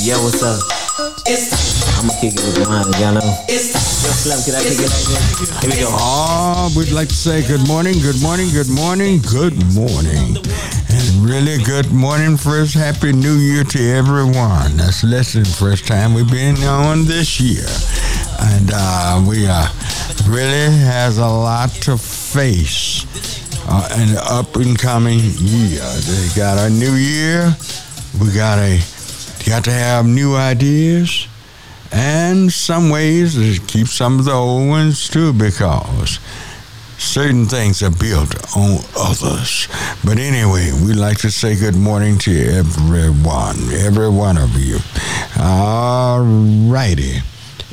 Yo, what's up? It's I'ma kick it with mine, y'all know. Yo, Slim, can I kick it like? Here we go. Oh, we'd like to say good morning, good morning, good morning, good morning. And really good morning, first happy new year to everyone. That's less than first time we've been on this year. And uh, we uh, really has a lot to face uh, in the up and coming year. They got a new year. We got a got to have new ideas and some ways to keep some of the old ones too because certain things are built on others. But anyway, we'd like to say good morning to everyone, every one of you. All righty.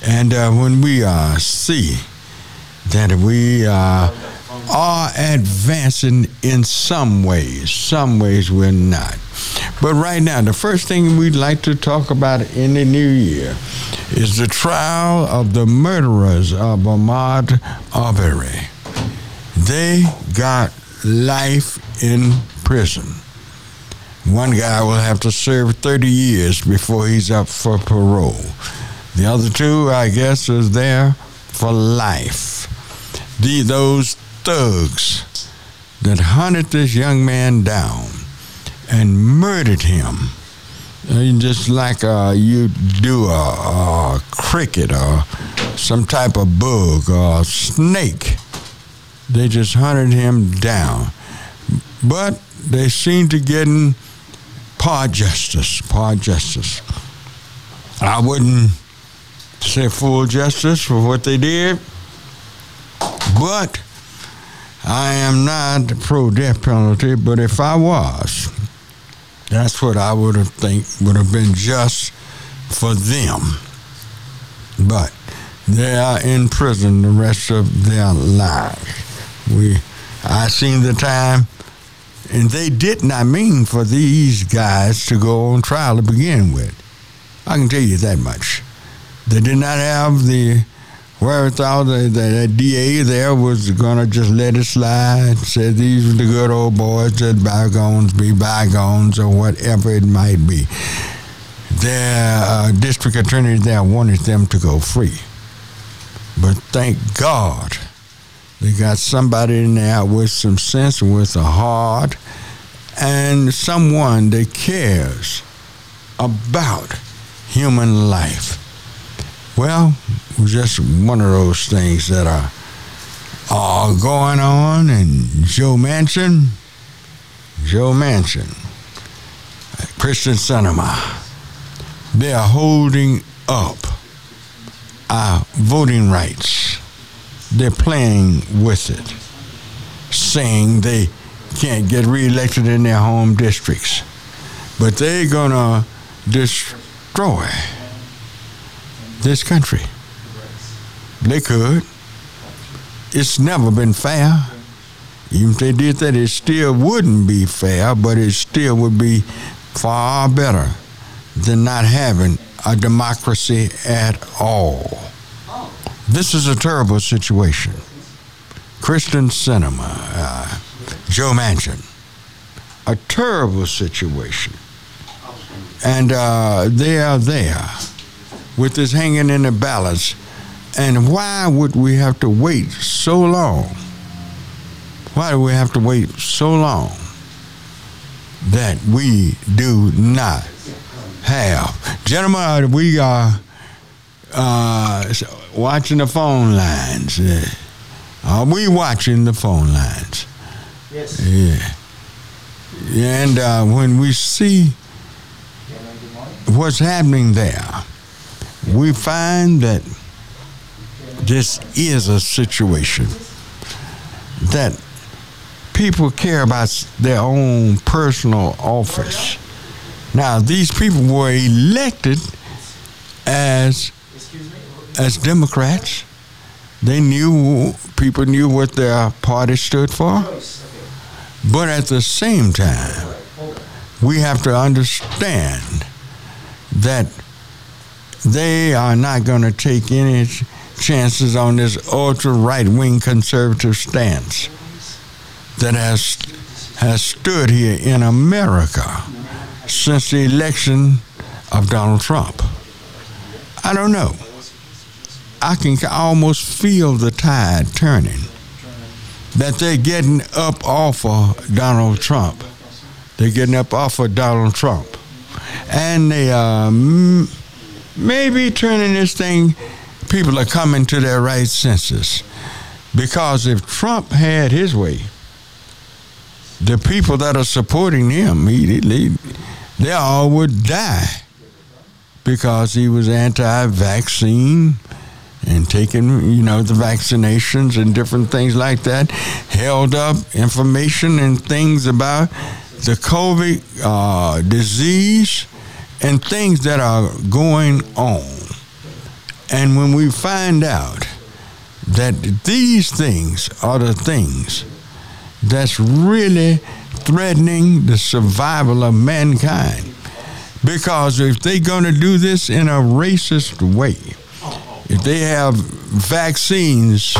And uh, when we uh, see that we uh, are advancing in some ways, some ways we're not. But right now, the first thing we'd like to talk about in the new year is the trial of the murderers of Ahmaud Arbery. They got life in prison. One guy will have to serve 30 years before he's up for parole. The other two, I guess, is there for life. The, those thugs that hunted this young man down and murdered him. Uh, just like uh, you do a, a, cricket or some type of bug or snake. They just hunted him down. But they seem to get in par justice, par justice. I wouldn't say full justice for what they did, but I am not pro death penalty, but if I was, that's what I would have think would have been just for them. But they are in prison the rest of their lives. We, I seen the time, and they did not mean for these guys to go on trial to begin with. I can tell you that much. They did not have the wherewithal. The, the, the DA there was to just let it slide. Said these were the good old boys. That bygones be bygones or whatever it might be. Their uh, district attorney there wanted them to go free. But thank God they got somebody in there with some sense, with a heart, and someone that cares about human life. Well, just one of those things that are, are uh, going on. And Joe Manchin, Joe Manchin, Kyrsten Sinema, they are holding up our voting rights. They're playing with it, saying they can't get reelected in their home districts, but they're gonna destroy this country. They could. It's never been fair. Even if they did that, it still wouldn't be fair, but it still would be far better than not having a democracy at all. This is a terrible situation. Kyrsten Sinema, uh, Joe Manchin, a terrible situation. And uh, they are there with this hanging in the balance. And why would we have to wait so long? Why do we have to wait so long that we do not have? Gentlemen, we are uh, watching the phone lines. Uh, are we watching the phone lines? Yes. Yeah. And uh, when we see what's happening there, we find that this is a situation that people care about their own personal office. Now, these people were elected as as Democrats. They knew people knew what their party stood for. But at the same time, we have to understand that they are not going to take any chances on this ultra right wing conservative stance that has has stood here in America since the election of Donald Trump. I don't know. I can almost feel the tide turning. That they're getting up off of Donald Trump. They're getting up off of Donald Trump. And they are uh, maybe turning this thing, people are coming to their right senses. Because if Trump had his way, the people that are supporting him, immediately, they all would die because he was anti-vaccine and taking, you know, the vaccinations and different things like that, held up information and things about the COVID uh, disease and things that are going on. And when we find out that these things are the things that's really threatening the survival of mankind. Because if they're going to do this in a racist way, if they have vaccines,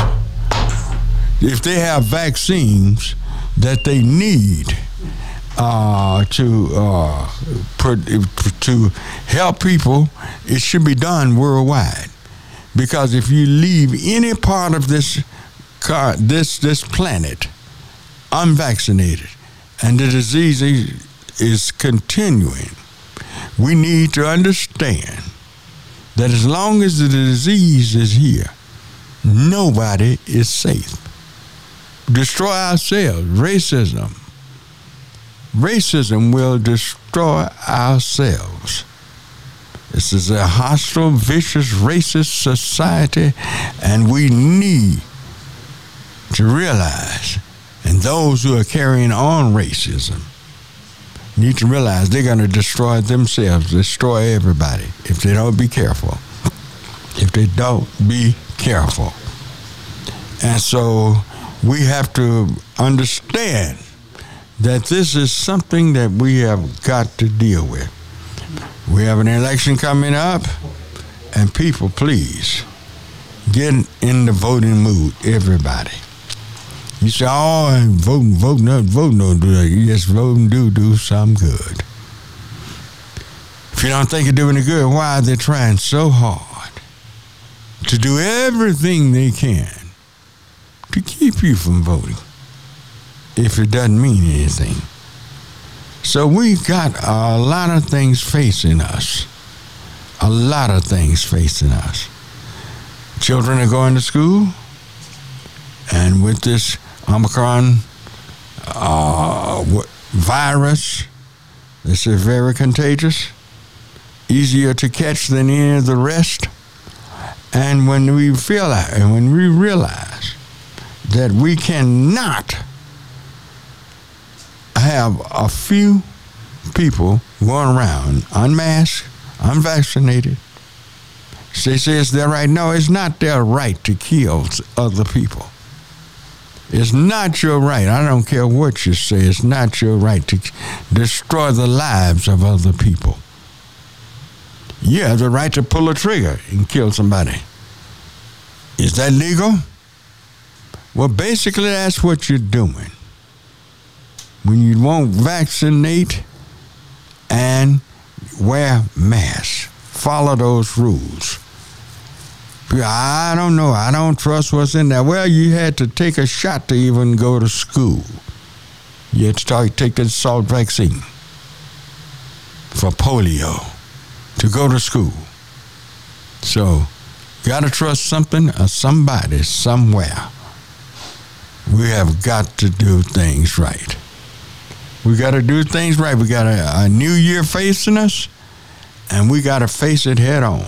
if they have vaccines that they need uh, to uh, to help people, it should be done worldwide. Because if you leave any part of this car, this this planet unvaccinated, and the disease is continuing, we need to understand that as long as the disease is here, nobody is safe. Destroy ourselves, racism. Racism will destroy ourselves. This is a hostile, vicious, racist society, and we need to realize and those who are carrying on racism need to realize they're going to destroy themselves, destroy everybody if they don't be careful. If they don't be careful. And so we have to understand that this is something that we have got to deal with. We have an election coming up, and people, please get in the voting mood, everybody. You say, oh, and voting, voting, not voting don't do that. Yes, voting do do some good. If you don't think you're doing it good, why are they trying so hard to do everything they can to keep you from voting if it doesn't mean anything? So we've got a lot of things facing us. A lot of things facing us. Children are going to school, and with this Omicron uh, virus. This is very contagious, easier to catch than any of the rest. And when we feel and when we realize that we cannot have a few people going around unmasked, unvaccinated. They say it's their right. No, it's not their right to kill other people. It's not your right. I don't care what you say. It's not your right to destroy the lives of other people. You have the right to pull a trigger and kill somebody. Is that legal? Well, basically, that's what you're doing. When you won't vaccinate and wear masks, follow those rules. I don't know. I don't trust what's in there. Well, you had to take a shot to even go to school. You had to start, take the Salk vaccine for polio to go to school. So, got to trust something or somebody somewhere. We have got to do things right. We got to do things right. We got a, a new year facing us, and we got to face it head on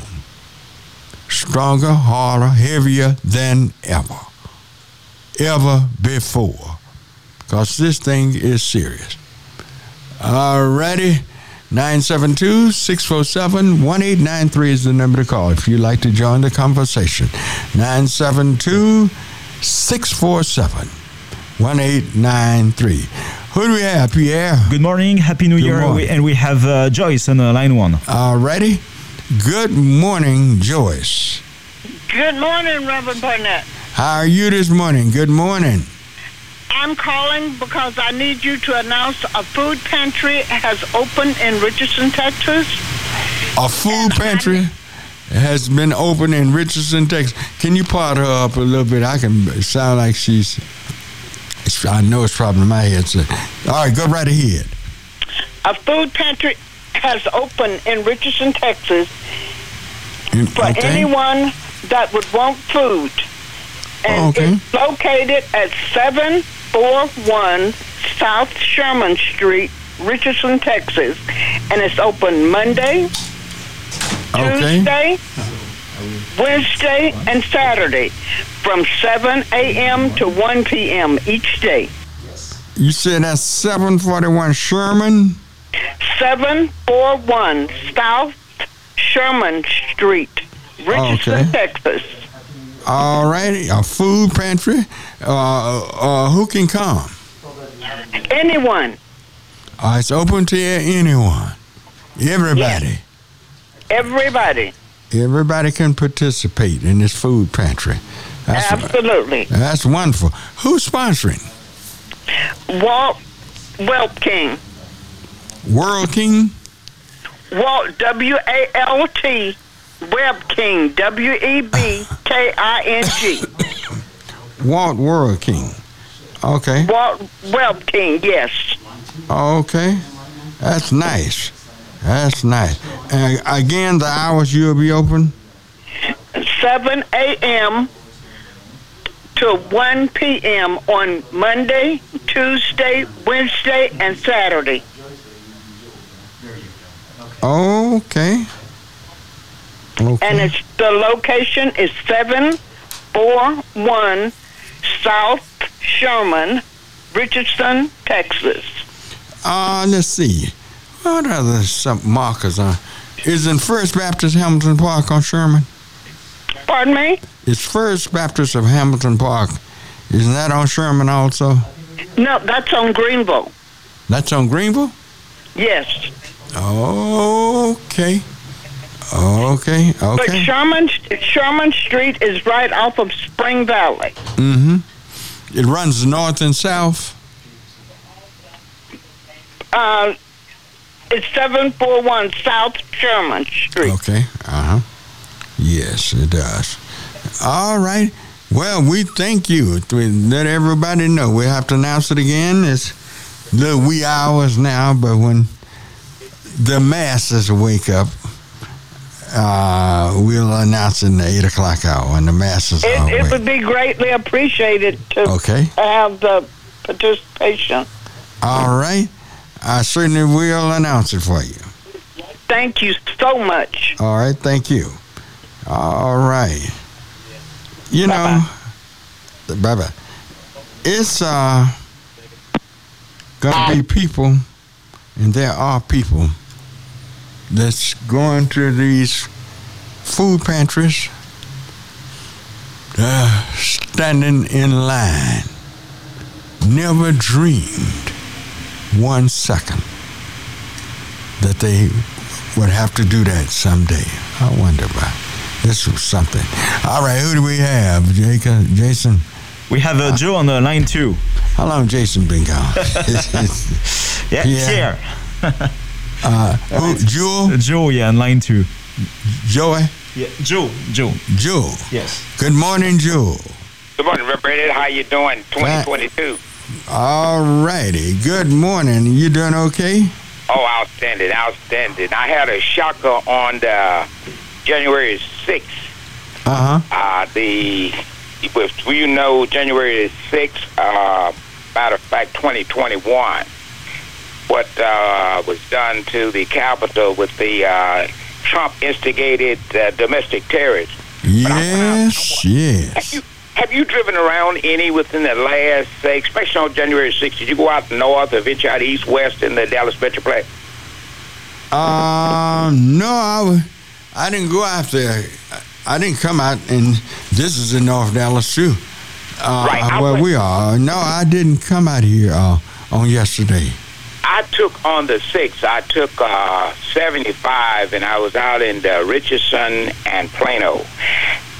stronger, harder, heavier than ever. Ever before. Because this thing is serious. Alrighty. 972 647 1893 is the number to call if you'd like to join the conversation. 972 647 1893. Who do we have, Pierre? Good morning, Happy New Good Year. morning. And we have uh, Joyce on uh, line one. Alrighty. Good morning, Joyce. Good morning, Reverend Barnett. How are you this morning? Good morning. I'm calling because I need you to announce a food pantry has opened in Richardson, Texas. A food pantry has been opened in Richardson, Texas. Can you part her up a little bit? I can sound like she's. It's, I know it's probably my head. So. All right, go right ahead. A food pantry has opened in Richardson, Texas You- for okay. anyone that would want food. And Okay. it's located at 741 South Sherman Street, Richardson, Texas. And it's open Monday, Okay. Tuesday, uh-huh. Wednesday, and Saturday from 7 a.m. to 1 p.m. each day. You said that's 741 Sherman. 741 South Sherman Street, Richardson, Okay. Texas. All righty, a food pantry. Uh, uh, who can come? Anyone, Uh, it's open to anyone. Everybody. everybody, Everybody can participate in this food pantry. That's, absolutely. that's wonderful. Who's sponsoring? Walt Welt King. World King? Walt W A L T Web King W E B K I N G. Walt World King. Okay. Walt Web King, yes. Okay. That's nice. That's nice. And again, the hours you'll be open? 7 a.m. to 1 p.m. on Monday, Tuesday, Wednesday, and Saturday. Okay. Okay. And it's the location is 741 South Sherman, Richardson, Texas. Uh, let's see. What other some markers on? Is in First Baptist Hamilton Park on Sherman? Pardon me? It's First Baptist of Hamilton Park. Isn't that on Sherman also? No, that's on Greenville. That's on Greenville? Yes. Okay. Okay. Okay. But Sherman Sherman Street is right off of Spring Valley. Mm-hmm. It runs north and south. Uh, it's 741 South Sherman Street. Okay. Uh huh. Yes, it does. All right. Well, we thank you. We let everybody know. We have to announce it again. It's the wee hours now, but when the masses wake up, uh, we'll announce it in the eight o'clock hour when the masses are It, it would be greatly appreciated to Okay. have the participation. All right. I certainly will announce it for you. Thank you so much. All right, thank you. All right. You know, bye bye. It's uh gonna be people, and there are people that's going to these food pantries, uh, standing in line. Never dreamed one second that they would have to do that someday. I wonder about this was something. All right, who do we have? Jacob, Jason. We have uh, Joe on the line two. How long Jason been gone? Yeah, Yeah. here. uh, who, Jewel, Joe, yeah, on line two. Joey, Yeah, Joe, Joe. Jewel. Yes. Good morning, Jewel. Good morning, Reverend. How you doing? 2022. All righty. Good morning. You doing okay? Oh, outstanding, outstanding. I had a shocker on the January 6th. Uh huh. Uh, the, with, you know, January 6th, uh, matter of fact, 2021, what uh, was done to the Capitol with the uh, Trump instigated uh, domestic terrorists. Yes, yes. you, have you driven around any within the last, say, especially on January 6th? Did you go out north or venture out east, west in the Dallas Metroplex? Um, no, I, didn't go out there. I didn't come out, and this is in North Dallas too. Uh, Right, where we are. No, I didn't come out here uh, on yesterday. I took on the 6th, I took uh, 75, and I was out in uh, Richardson and Plano.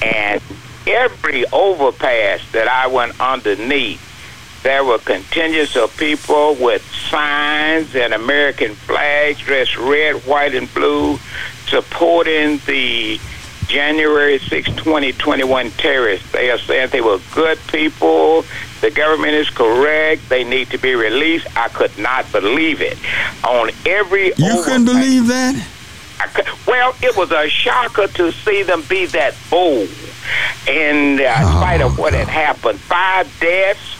And every overpass that I went underneath, there were contingents of people with signs and American flags dressed red, white, and blue, supporting the January 6, 2021 terrorists. They are saying they were good people. The government is correct. They need to be released. I could not believe it. On every You couldn't believe that? I cou- Well, it was a shocker to see them be that bold. In uh, Oh, spite of what had happened, five deaths.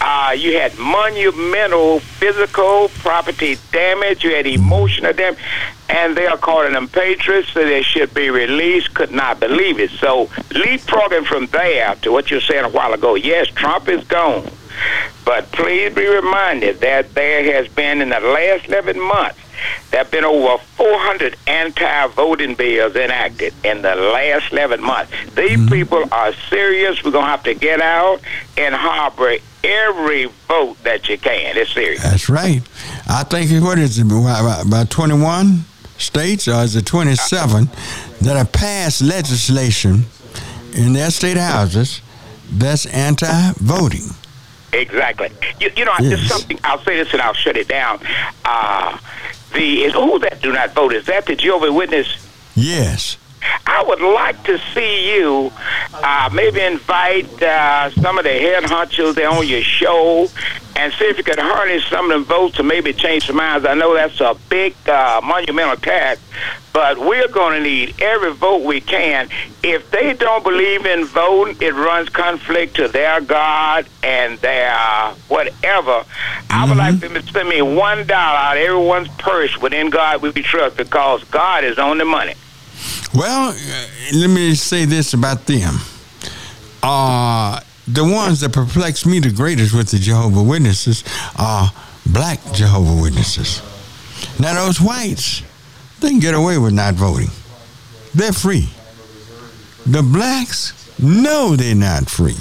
Uh, you had monumental physical property damage. You had emotional damage, and they are calling them patriots, so they should be released. Could not believe it. So, leapfrogging from there to what you were saying a while ago. Yes, Trump is gone, but please be reminded that there has been in the last 11 months there have been over 400 anti-voting bills enacted in the last 11 months. These people are serious. We're going to have to get out and harbor every vote that you can. It's serious. That's right. I think, what is it, about about 21 states, or is it 27, that have passed legislation in their state houses that's anti voting. Exactly. You, you know, Yes. there's something, I'll say this and I'll shut it down. Uh, the is Who that do not vote? Is that the Jehovah's Witness? Yes. I would like to see you uh, maybe invite uh, some of the head honchos there on your show and see if you could harness some of them votes to maybe change some minds. I know that's a big uh, monumental task, but we're going to need every vote we can. If they don't believe in voting, it runs conflict to their God and their whatever. I would like them to send me one dollar out of everyone's purse within God we trust because God is on the money. Well, uh, let me say this about them. Uh, the ones that perplex me the greatest with the Jehovah Witnesses are black Jehovah Witnesses. Now, those whites, they can get away with not voting. They're free. The blacks, know they're not free.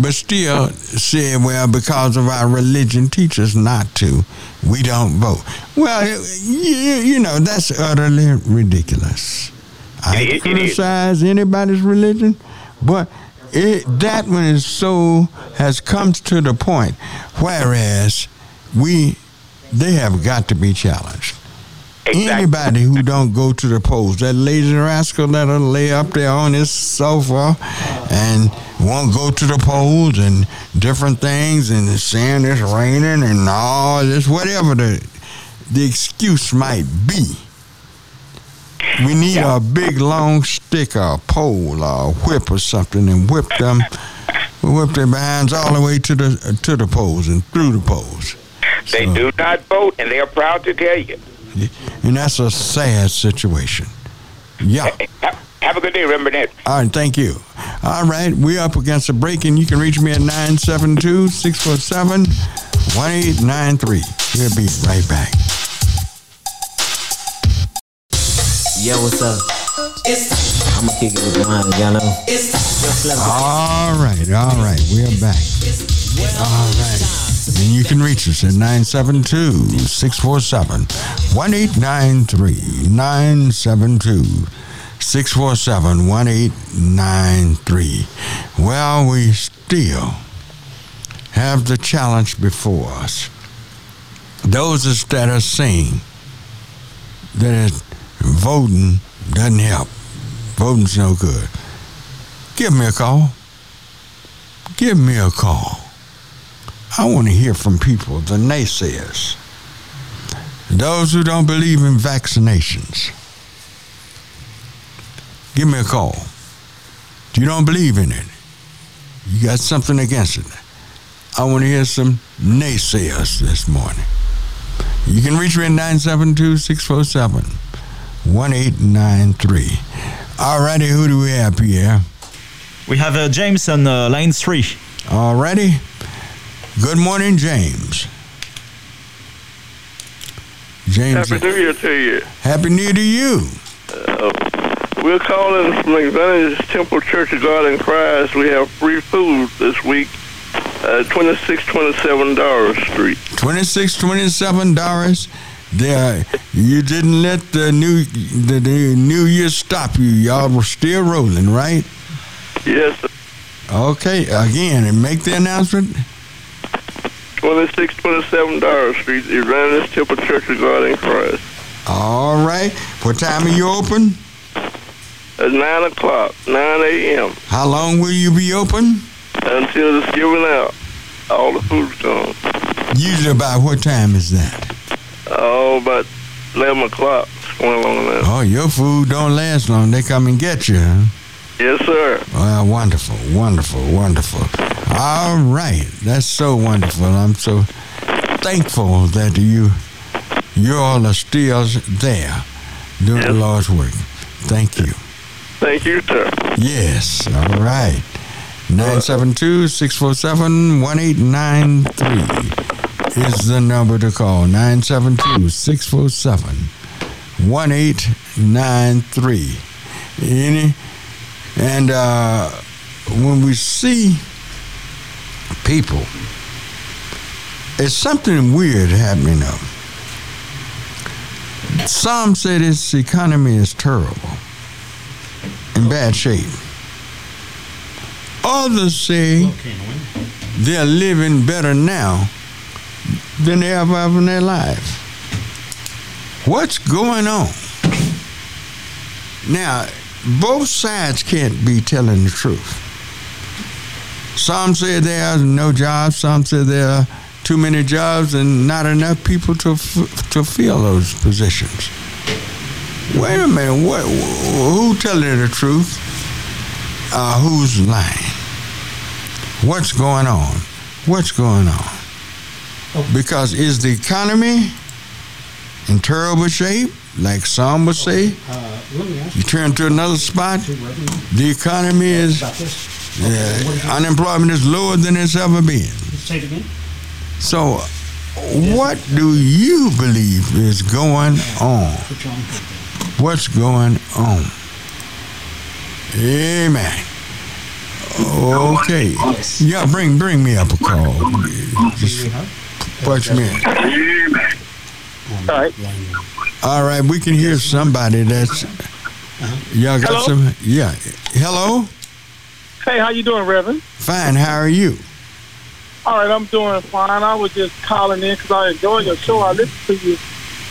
But still say, well, because of our religion teaches not to, we don't vote. Well, you, you know, that's utterly ridiculous. I It- it criticize anybody's religion, but it, that one is so has come to the point. Whereas we, they have got to be challenged. Exactly. Anybody who don't go to the polls, that lazy rascal that'll lay up there on his sofa and won't go to the polls and different things and saying it's raining and all this, whatever the the excuse might be. We need Yeah. a big long stick or a pole or a whip or something and whip them, whip their behinds all the way to the to the polls and through the polls. They So- do not vote, and they are proud to tell you. And that's a sad situation. Yeah. Have, have a good day, remember that. All right, thank you. All right, we're up against a break, and you can reach me at 972 647 1893. We'll be right back. Yo, what's up? I'ma kick it with mine, y'all know. Yo, All right, all right, we're back. All right. And you can reach us at 972 647 1893. 972 647 1893. Well, we still have the challenge before us. Those that are saying that voting doesn't help, voting's no good. Give me a call. Give me a call. I want to hear from people, the naysayers, those who don't believe in vaccinations. Give me a call. If you don't believe in it, you got something against it. I want to hear some naysayers this morning. You can reach me at 972 647 1893. All righty, who do we have, Pierre? We have uh, James on uh, line three. All righty. Good morning, James. James, Happy New Year to you. Happy New Year to you. We're calling from Advantage Temple Church of God in Christ. We have free food this week uh, at 2627 Doris Street. Twenty-six, twenty-seven dollars. There, you didn't let the new the, the New Year stop you. Y'all were still rolling, right? Yes, sir. Okay. Again, and make the announcement. 2627 Doris Street, Advantage Temple Church of God in Christ. All right. What time are you open? At 9 o'clock, 9 a.m. How long will you be open? until it's given out. All the food stamps. Usually about what time is that? Oh, about 11 o'clock. Somewhere along there. Oh, your food don't last long. They come and get you, huh? Yes, sir. Well, wonderful, wonderful, wonderful. All right, that's so wonderful. I'm so thankful that you you all are still there doing the Lord's work. Thank you. Thank you, sir. Yes, all right. 972-647-1893 is the number to call. 972-647-1893. Any and uh, when we see people, it's something weird happening though. Some say this economy is terrible, in bad shape. Others say they're living better now than they ever have in their lives. What's going on? Now, both sides can't be telling the truth. Some say there are no jobs, some say there are too many jobs and not enough people to f- to fill those positions. Wait a minute, what, who telling the truth? Uh, who's lying? What's going on? What's going on? Because is the economy in terrible shape, like some would say? Let me ask You turn to another spot, you right now the economy is uh, unemployment is lower than it's ever been. Say it again. So, what do you believe is going on? Put you on. What's going on? Amen. Okay. Yeah, bring bring me up a call. Just push me. All right. All right, we can hear somebody that's. Y'all got Hello? some. Yeah. Hello. Hey, how you doing, Reverend? Fine. How are you? All right, I'm doing fine. I was just calling in because I enjoy your show. I listen to you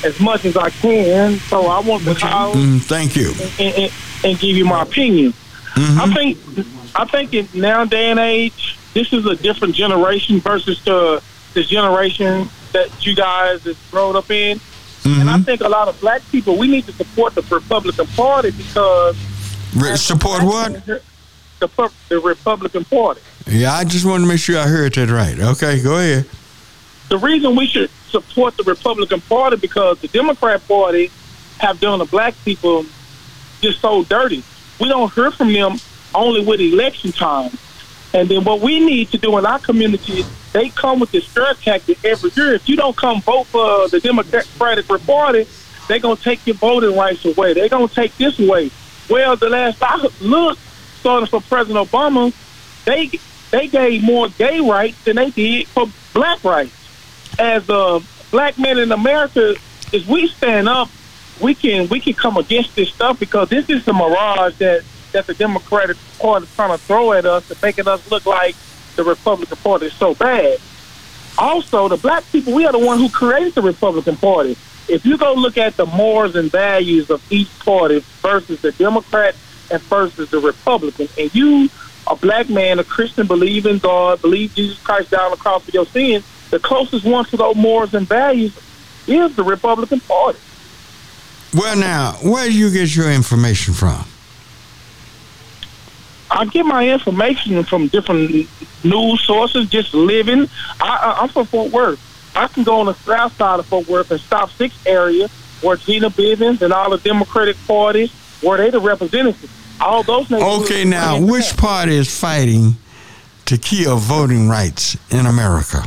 as much as I can, so I want to call Mm, thank you. and, and, and give you my opinion. Mhm. I think I think in now day and age, this is a different generation versus the the generation that you guys is grown up in. And I Mhm. think a lot of black people we need to support the Republican Party because Re- support what? the Pu- the Republican Party. Yeah, I just want to make sure I heard that right. Okay, go ahead. The reason we should support the Republican Party because the Democrat Party have done the black people just so dirty. We don't hear from them only with election time. And then what we need to do in our community, they come with this scare tactic every year. If you don't come vote for the Democratic Party, they're going to take your voting rights away. They're going to take this away. Well, the last I looked, starting for President Obama, they they gave more gay rights than they did for black rights. As a black men in America, as we stand up, we can we can come against this stuff because this is the mirage that that the Democratic Party is trying to throw at us and making us look like the Republican Party is so bad. Also, the black people, we are the one who created the Republican Party. If you go look at the morals and values of each party versus the Democrat and versus the Republican, and you, a black man, a Christian, believe in God, believe Jesus Christ down on the cross for your sins, the closest one to those morals and values is the Republican Party. Well, now, where do you get your information from? I get my information from different news sources, just living. I, I, I'm from Fort Worth. I can go on the south side of Fort Worth and South Six area where Gyna Bivens and all the Democratic parties, where they the representatives. All those Okay, now, which party is fighting to kill voting rights in America?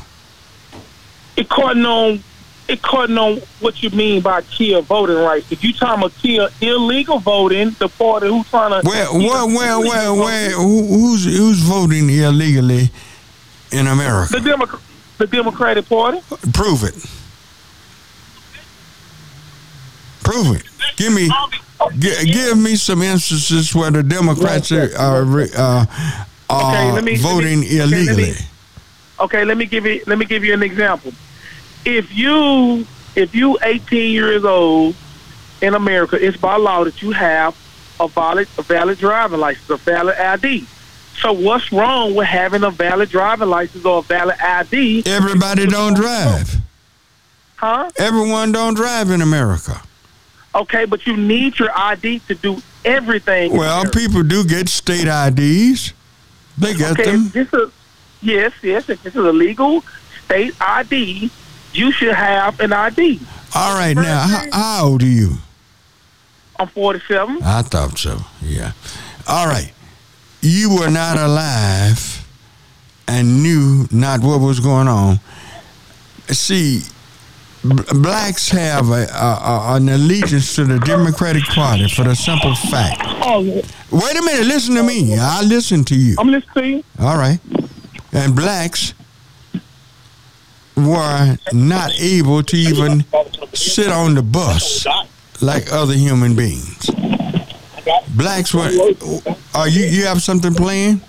According on according on what you mean by kill voting rights. If you talking about kill illegal voting, the party who's trying to where, where, where, where, who, who's, who's voting illegally in America? the Democrat the Democratic Party. Prove it. Prove it. Give me, gi- give me some instances where the Democrats are, are, uh, are Okay, me- voting me- illegally. Okay, let me give you let me give you an example. If you if you 18 years old in America, it's by law that you have a valid, a valid driving license, a valid ID. So what's wrong with having a valid driving license or a valid ID? Everybody don't drive. Huh? Everyone don't drive in America. Okay, but you need your ID to do everything. Well, people do get state IDs. They get Okay, them. this is yes, yes. If this is a legal state ID, you should have an ID. All right, now, how, how old are you? I'm 47. I thought so, yeah. All right. You were not alive and knew not what was going on. See, blacks have a, a, a, an allegiance to the Democratic Party for the simple fact. Oh, Wait a minute, listen to me. I listen to you. I'm listening. All right. And blacks were not able to even sit on the bus like other human beings. Blacks were. Are you? You have something playing?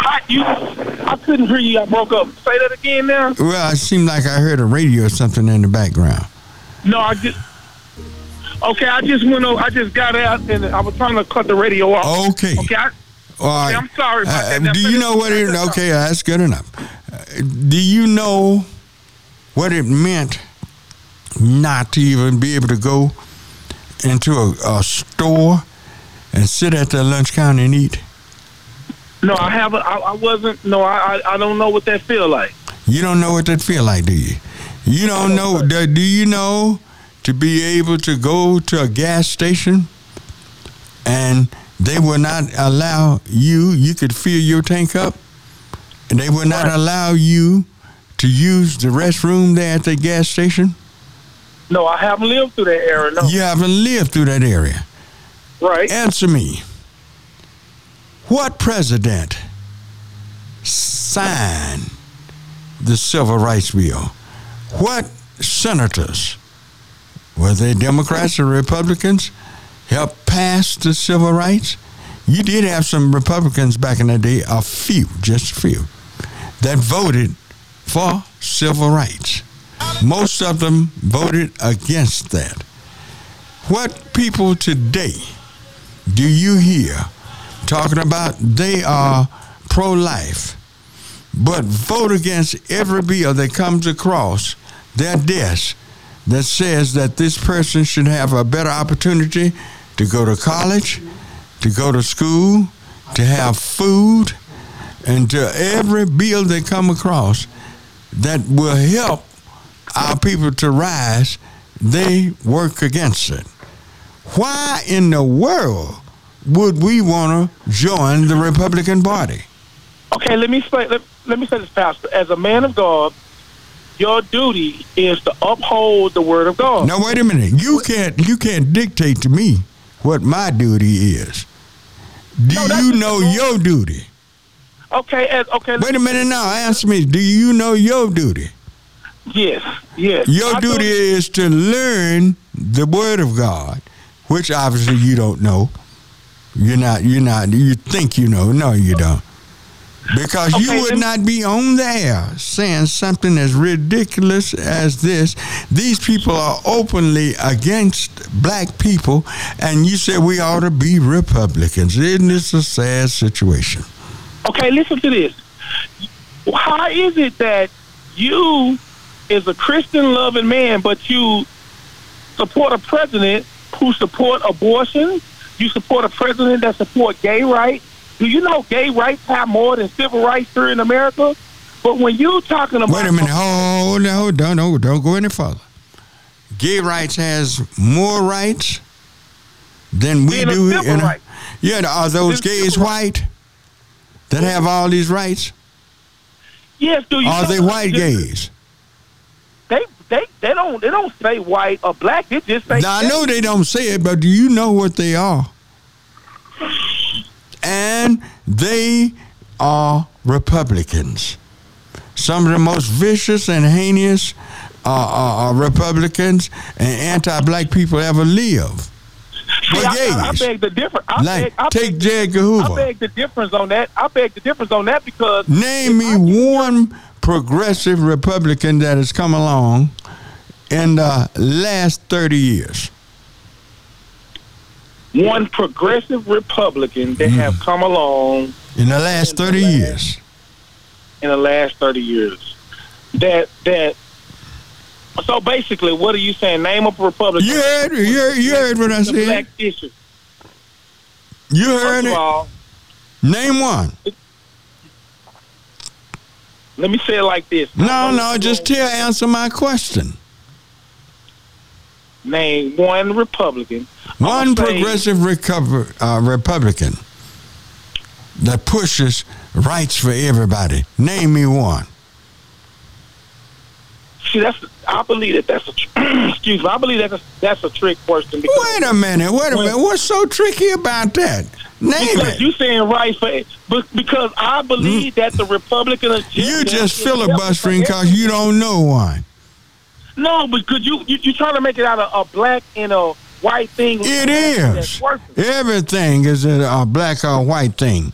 I, you, I couldn't hear you. I broke up. Say that again now. Well, it seemed like I heard a radio or something in the background. No, I just. Okay, I just went over. I just got out and I was trying to cut the radio off. Okay. Okay, I, All right. I'm sorry about Uh, that. Do you know what it? Okay, that's good enough. Uh, do you know what it meant not to even be able to go into a, a store and sit at the lunch counter and eat? No, I haven't. I, I wasn't. No, I, I. I don't know what that feel like. You don't know what that feel like, do you? You don't know. Do, do you know to be able to go to a gas station and they will not allow you? You could fill your tank up, and they will not Right. allow you to use the restroom there at the gas station. No, I haven't lived through that era. No, You haven't lived through that area. right. Answer me. What president signed the Civil Rights Bill? What senators, were they Democrats or Republicans, helped pass the civil rights? You did have some Republicans back in the day, a few, just a few, that voted for civil rights. Most of them voted against that. What people today do you hear talking about they are pro life, but vote against every bill that comes across their desk that says that this person should have a better opportunity to go to college, to go to school, to have food, and to every bill they come across that will help our people to rise, they work against it. Why in the world would we want to join the Republican Party? Okay, let me say. Let, let me say this, Pastor. As a man of God, your duty is to uphold the word of God. Now wait a minute. You can't you can't dictate to me what my duty is. Do No, you know your duty? Okay, as okay. Wait a minute now. Answer me. Do you know your duty? Yes, yes. Your I duty is to learn the word of God, which obviously you don't know. You're not. You're not. You think you know. No, you don't. Because you Okay, would then- not be on the air saying something as ridiculous as this. These people are openly against black people, and you say we ought to be Republicans. Isn't this a sad situation? Okay, listen to this. How is it that you, is a Christian loving man, but you support a president who support abortion? You support a president that support gay rights? Do you know gay rights have more than civil rights here in America? But when you talking about Wait a minute. Hold on. Hold on. Don't, don't go any further. Gay rights has more rights than we do. in a- yeah, are those gays white that have all these rights? yes, do you Are they white gays? They they they don't they don't say white or black. They just say Now, I know they don't say it, but do you know what they are? And they are Republicans. Some of the most vicious and heinous uh, uh, uh, Republicans and anti-black people ever live. See, But I, I, I beg the difference. I Like, beg, I take beg, J. Edgar I beg the difference on that. I beg the difference on that because Name me one progressive Republican that has come along in the last 30 years? One progressive Republican that mm. have come along In the last 30 years. in the last thirty years. That that. So basically, what are you saying? Name up a Republican. You heard, you heard, you heard what I said. black issue. You First heard of it. all, Name one. let me say it like this. No, no, just tell, answer my question. name one Republican. One say- progressive recover, uh, Republican that pushes rights for everybody. Name me one. See, that's I believe that that's a tr- excuse me. I believe that's a, that's a trick question Wait a minute. Wait a minute. What's so tricky about that? Name because it. you saying right for but because I believe that the Republican agenda Mm. You just filibustering because you don't know one. no, because you you you trying to make it out of a black and a white thing. It That's Everything is a, a black or white thing.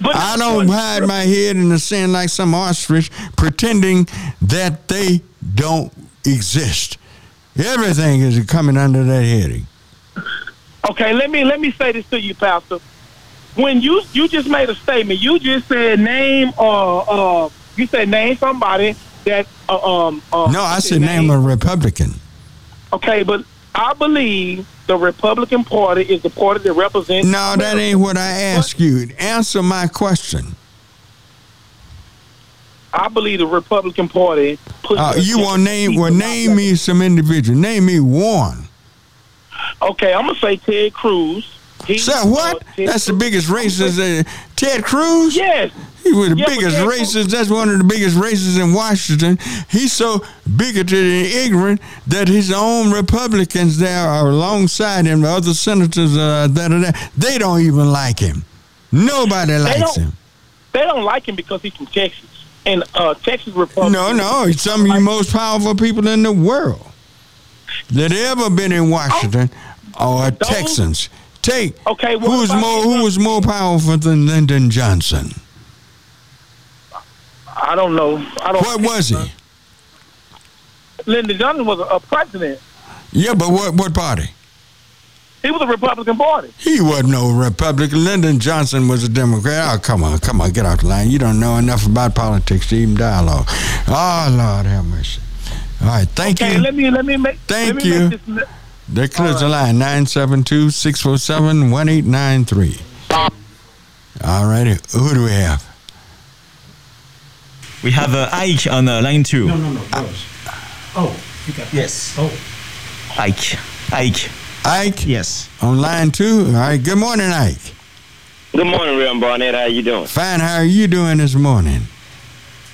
But I don't hide my head in the sand like some ostrich, pretending that they don't exist. Everything is coming under that heading. Okay, let me let me say this to you, Pastor. When you you just made a statement, you just said name uh uh you said name somebody that uh, um uh, No, I said name a Republican. Okay, but I believe the Republican Party is the party that represents. No, that ain't what I asked you. Answer my question. I believe the Republican Party. Puts Uh, you want name? Well, name me some individual. Name me one. Okay, I'm gonna say Ted Cruz. He, So what? uh, That's the biggest racist. Uh, Ted Cruz. Yes. He was the Yeah, biggest racist. That's one of the biggest racists in Washington. He's so bigoted and ignorant that his own Republicans there are alongside him, the other senators, uh, da, da, da, they don't even like him. Nobody likes don't- him. They don't like him because he's from Texas, and uh, Texas Republicans. No, no, he's some of the most powerful people in the world that ever been in Washington are Texans. Take Okay, who's more who was more powerful than Lyndon Johnson? I don't know. I don't. What was he? Lyndon Johnson was a, president. Yeah, but what what party? He was a Republican Party. He wasn't no Republican. Lyndon Johnson was a Democrat. Oh, come on, come on, get off the line. You don't know enough about politics to even dialogue. Oh, Lord have mercy. All right, thank Okay, you. let me let me make. Thank me you. Make this, That clears the line 972 647 1893. All righty, who do we have? We have uh, Ike on uh, line two. No, no, no. Yours. Oh, you got Yes. Oh, Ike. Ike. Ike Yes. on line two. All right, good morning, Ike. Good morning, Reverend Barnett. How you doing? Fine, how are you doing this morning?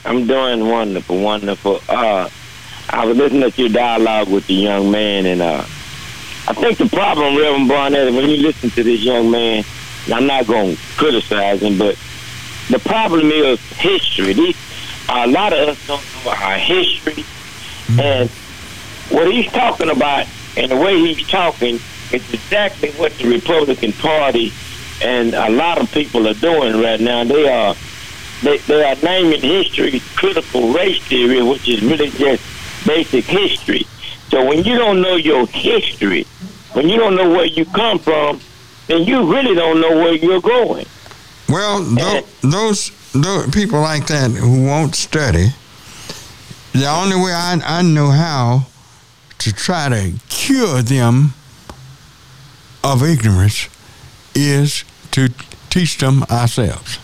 I'm doing wonderful, wonderful. Uh, I was listening to your dialogue with the young man, and uh, I think the problem, Reverend Barnett, when you listen to this young man, and I'm not going to criticize him, but the problem is history. These, a lot of us don't know our history, mm-hmm. and what he's talking about and the way he's talking is exactly what the Republican Party and a lot of people are doing right now. They are they, they are naming history critical race theory, which is really just basic history. So when you don't know your history, when you don't know where you come from, then you really don't know where you're going. Well, those, those people like that who won't study, the only way I, I know how to try to cure them of ignorance is to teach them ourselves.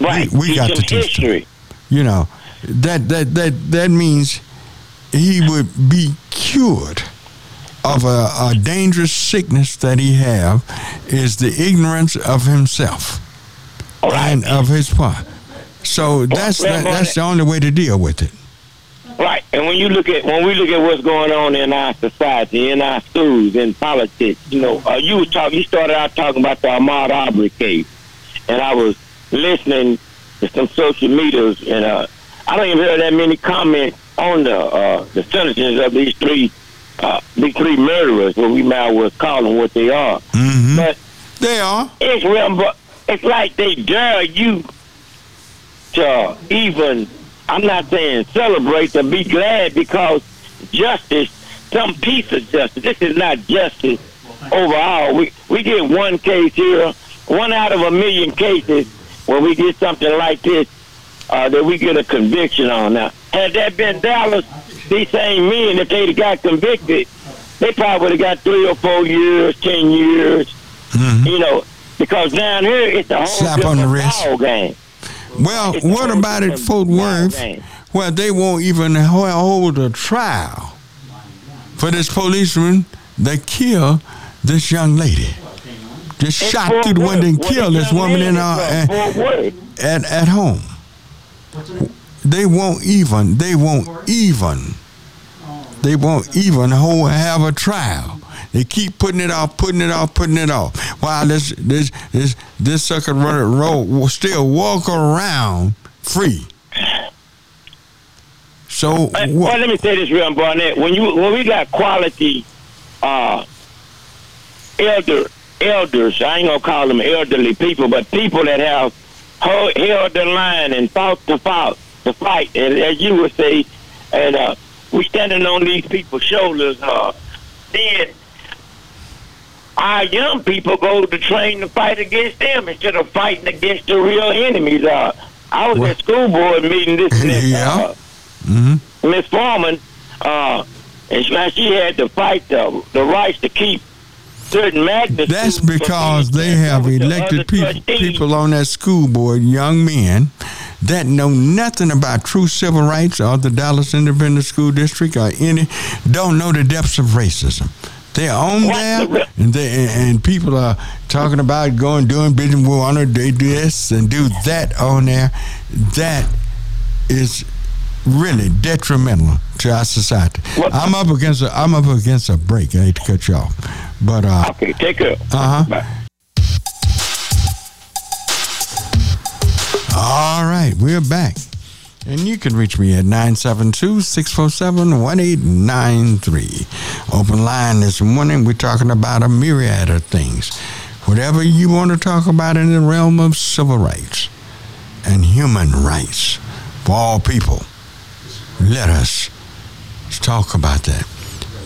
Right. we Teach got to teach them. You know, that that that that means he would be cured of a, a dangerous sickness that he have is the ignorance of himself right. and of his part. So that's well, that, that's the only way to deal with it. Right, and when you look at when we look at what's going on in our society, in our schools, in politics, you know, uh, you was talking, you started out talking about the Ahmaud Arbery case, and I was listening to some social medias, and uh, I don't even hear that many comments on the uh, the sentences of these three uh, these three murderers, what we might well calling what they are. Mm-hmm. But They are. it's real, but it's like they dare you to even. I'm not saying celebrate to be glad because justice, some piece of justice. This is not justice overall. We we get one case here, one out of a million cases when we get something like this uh, that we get a conviction on. Now, had that been Dallas, these same men, if they'd got convicted, they probably would have got three or four years, ten years. Mm-hmm. You know, because down here it's a whole Slap on the wrist. game. Well, It's what about it, Fort Worth? Well, they won't even hold a trial for this policeman that killed this young lady. Just In shot through the window and killed this woman in our, at, eh, at at home. They won't even. They won't even. They won't even hold have a trial. They keep putting it off, putting it off, putting it off. While this this this this sucker runner road will still walk around free. So Well, let me say this, real Barnett. When you when we got quality uh, elder elders, I ain't gonna call them elderly people, but people that have ho- held the line and fought the fight, the fight, and as you would say, and uh, we standing on these people's shoulders. Uh, then our young people go to train to fight against them instead of fighting against the real enemies. Uh, I was Well- at school board meeting this. this, Yeah. Uh, hmm Miss Foreman, uh, and she, she had to fight the the rights to keep certain magnet. That's because they have turned over to elected people, people on that school board, young men, that know nothing about true civil rights or the Dallas Independent School District or any, don't know the depths of racism. They're on there, and, they, and, people are talking about going doing business. We want to do this and do that on there. That is really detrimental to our society. What- I'm up against a, I'm up against a break. I hate to cut you off, but uh, Okay, take care. uh huh. All right, we're back. And you can reach me at 972 647 1893. Open line this morning. We're talking about a myriad of things. Whatever you want to talk about in the realm of civil rights and human rights for all people, let us talk about that.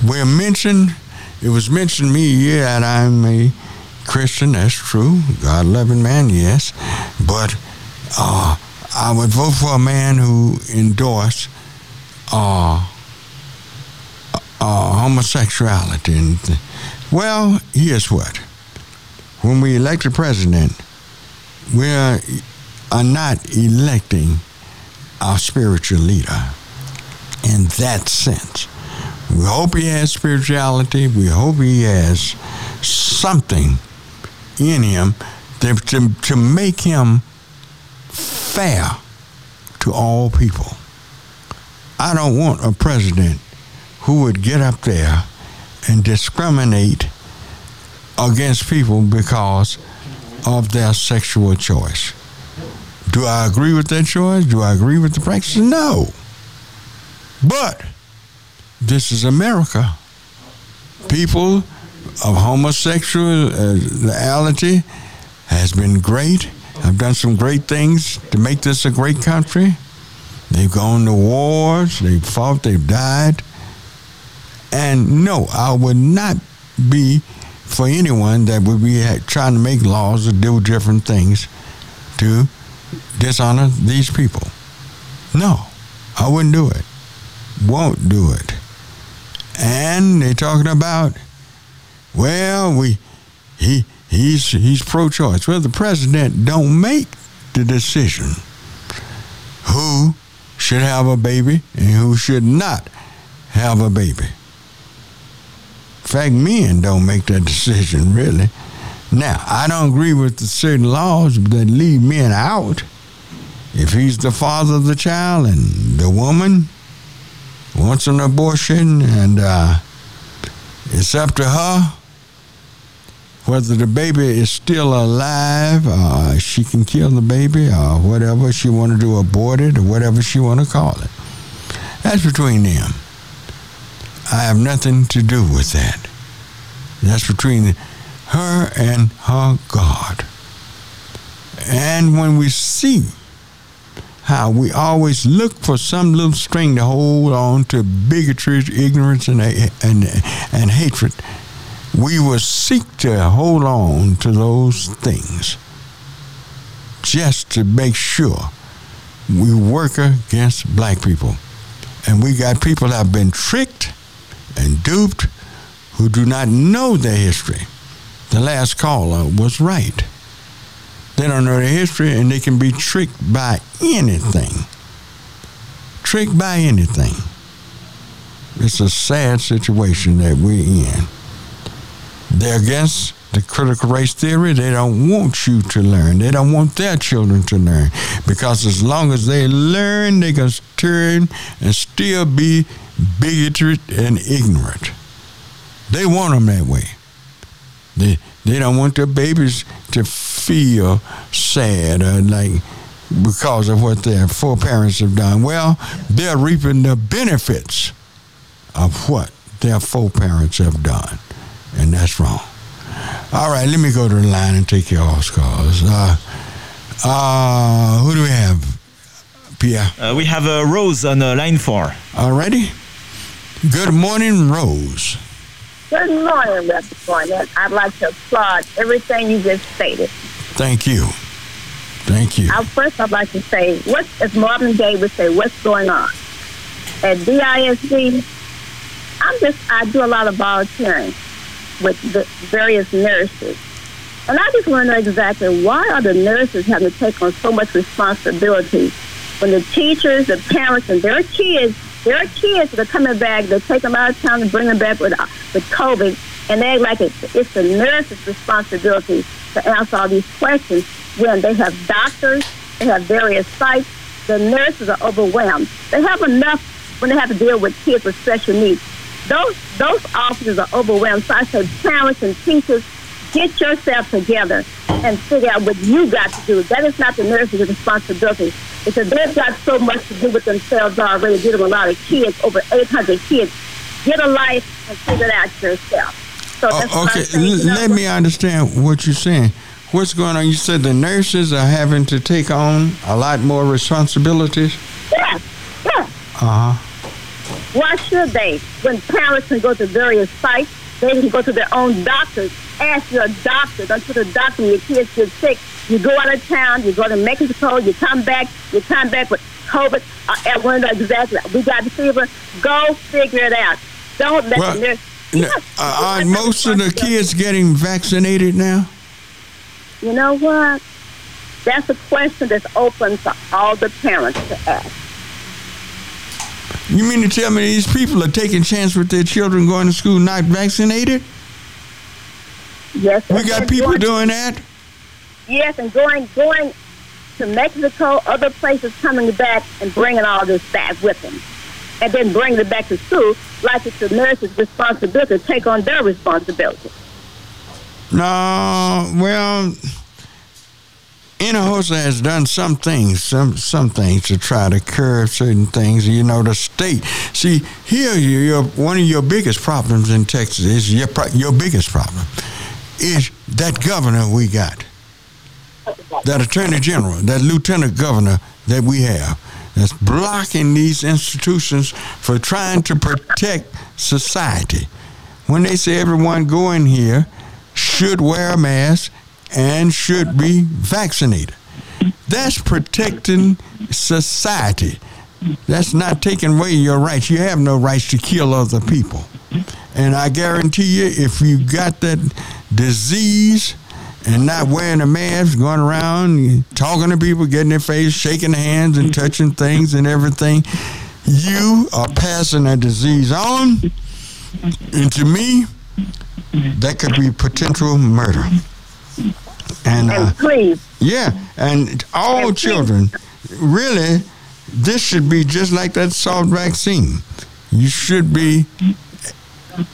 We're mentioned, it was mentioned me, yeah, I'm a Christian, that's true. God loving man, yes. But uh, I would vote for a man who endorsed uh, uh, homosexuality. And well, here's what: when we elect a president, we are, are not electing our spiritual leader. In that sense, we hope he has spirituality. We hope he has something in him to, to, to make him fair to all people. I don't want a president who would get up there and discriminate against people because of their sexual choice. Do I agree with that choice? Do I agree with the practice? No. But this is America. People of homosexuality uh, has been great. Have done some great things to make this a great country. They've gone to wars. They've fought. They've died. And no, I would not be for anyone that would be trying to make laws or do different things to dishonor these people. No, I wouldn't do it. Won't do it. And they're talking about, well, we he he's he's pro-choice. Well, the president don't make the decision who should have a baby and who should not have a baby. In fact, men don't make that decision really. Now, I don't agree with the certain laws that leave men out. If he's the father of the child and the woman wants an abortion and uh, it's up to her whether the baby is still alive, uh, she can kill the baby or whatever she want to do, abort it or whatever she want to call it. That's between them. I have nothing to do with that. That's between her and her God. And when we see how we always look for some little string to hold on to bigotry, ignorance, and, and, and hatred. We will seek to hold on to those things just to make sure we work against black people. And we got people that have been tricked and duped who do not know their history. The last caller was right. They don't know their history and they can be tricked by anything. Tricked by anything. It's a sad situation that we're in. They're against the critical race theory. They don't want you to learn. They don't want their children to learn. Because as long as they learn, they can turn and still be bigoted and ignorant. They want them that way. They, they don't want their babies to feel sad or like because of what their foreparents have done. Well, they're reaping the benefits of what their foreparents have done, and that's wrong. All right, let me go to the line and take your calls. Uh, uh, who do we have, Pierre? Uh, we have uh, Rose on uh, line four. Already. Good morning, Rose. Good morning, Reverend Barnett. I'd like to applaud everything you just stated. Thank you. Thank you. Uh, first, I'd like to say, what, as Marvin Gaye would say, what's going on? At DISD, I'm just, I do a lot of volunteering with the various nurses. And I just want to know exactly why are the nurses having to take on so much responsibility when the teachers, the parents, and their kids there are kids that are coming back. They take them out of town and bring them back with with COVID, and they act like it. It's the nurse's responsibility to answer all these questions when they have doctors, they have various sites. The nurses are overwhelmed. They have enough when they have to deal with kids with special needs. Those those officers are overwhelmed. So I say, parents and teachers, get yourself together and figure out what you got to do. That is not the nurse's responsibility because they've got so much to do with themselves already, dealing with a lot of kids, over 800 kids. Get a life and figure it out yourself. So oh, okay, let me understand what you're saying. What's going on? You said the nurses are having to take on a lot more responsibilities? Yeah, yeah. Uh huh. Why should they? When parents can go to various sites, they can go to their own doctors. Ask your doctor. Don't to the doctor when your kids get sick you go out of town, you go to Mexico, you come back, you come back with COVID. Uh, at one of the exactly, we got the fever. Go figure it out. Don't let well, the nurse. uh, are most of the kids getting vaccinated now? You know what? That's a question that's open to all the parents to ask. You mean to tell me these people are taking chance with their children going to school not vaccinated? Yes. We got people doing that? Yes, and going going to Mexico, other places, coming back and bringing all this back with them, and then bringing it back to school, like it's the nurse's responsibility to take on their responsibility. No, well. Hinojosa has done some things, some some things to try to curb certain things. You know, the state. See, here, your one of your biggest problems in Texas is your your biggest problem is that governor we got that attorney general, that lieutenant governor that we have, that's blocking these institutions for trying to protect society. When they say everyone going here should wear a mask and should be vaccinated, that's protecting society. That's not taking away your rights. You have no rights to kill other people. And I guarantee you, if you got that disease, and not wearing a mask, going around talking to people, getting their face, shaking hands, and touching things and everything, you are passing a disease on. And to me, that could be potential murder. And, uh, please. Yeah, and all and children, really, this should be just like that Salk vaccine. You should be,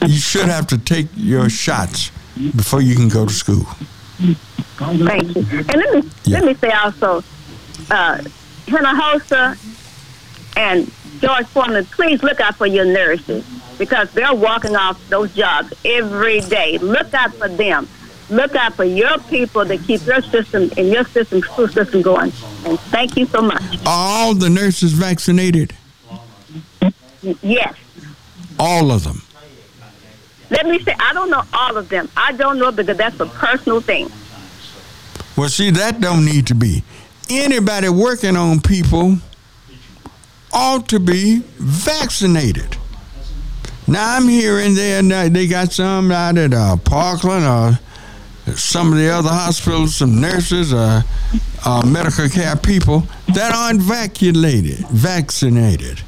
you should have to take your shots before you can go to school. Thank you. And let me yeah. let me say also, uh, Hinojosa and Joyce Foreman, please look out for your nurses because they're walking off those jobs every day. Look out for them. Look out for your people to keep your system and your system, school system going. And thank you so much. Are all the nurses vaccinated? Yes. All of them. Let me say, I don't know all of them. I don't know because that's a personal thing. Well, see, that don't need to be. Anybody working on people ought to be vaccinated. Now I'm hearing there that they got some out at uh, Parkland or some of the other hospitals, some nurses, uh, uh, medical care people that aren't vaccinated. Vaccinated.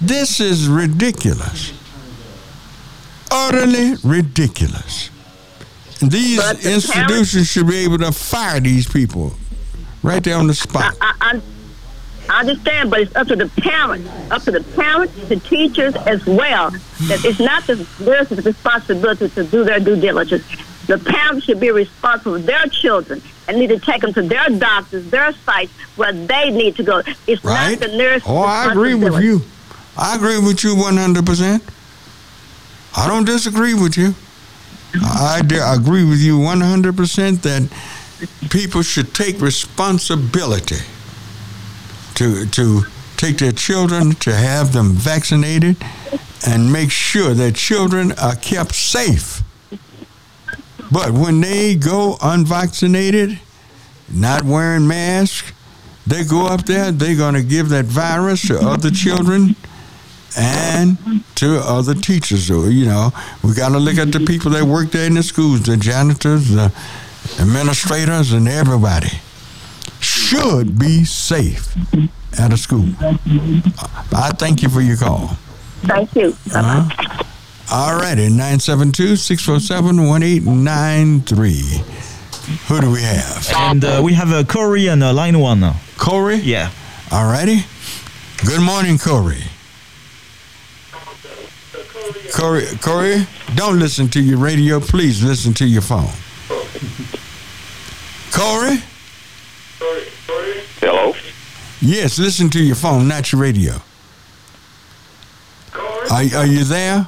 This is ridiculous. Utterly ridiculous. These the institutions should be able to fire these people right there on the spot. I, I, I understand, but it's up to the parents, up to the parents, the teachers as well. That it's not the nurses' responsibility to do their due diligence. The parents should be responsible for their children and need to take them to their doctors, their sites where they need to go. It's Right? not the nurse. Oh, I agree with you. I agree with you 100%. I don't disagree with you. I agree with you 100% that people should take responsibility to, to take their children, to have them vaccinated, and make sure that children are kept safe. But when they go unvaccinated, not wearing masks, they go up there, they're going to give that virus to other children and to other teachers. So, you know, we got to look at the people that work there in the schools, the janitors, the administrators, and everybody should be safe at a school. I thank you for your call. Thank you. Uh-huh. All righty, 972 647 1893. Who do we have? And uh, we have uh, Corey on uh, line one now. Corey? Yeah. All righty. Good morning, Corey. Corey, Corey, don't listen to your radio. Please listen to your phone. Corey? Hello? Yes, listen to your phone, not your radio. Are, are you there?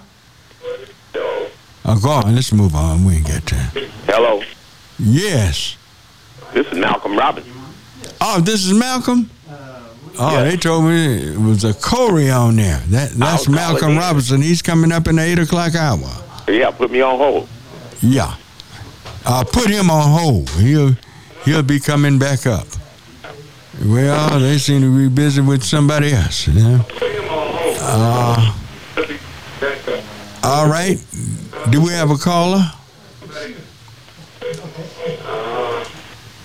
Oh, go on. Let's move on. We ain't got time. Hello? Yes. This is Malcolm Robbins. Oh, this is Malcolm? Oh, they told me it was a Corey on there. That That's Malcolm. Robinson. He's coming up in the 8 o'clock hour. Yeah, put me on hold. Yeah. I uh, put him on hold. He'll, he'll be coming back up. Well, they seem to be busy with somebody else. You know? uh, all right. Do we have a caller?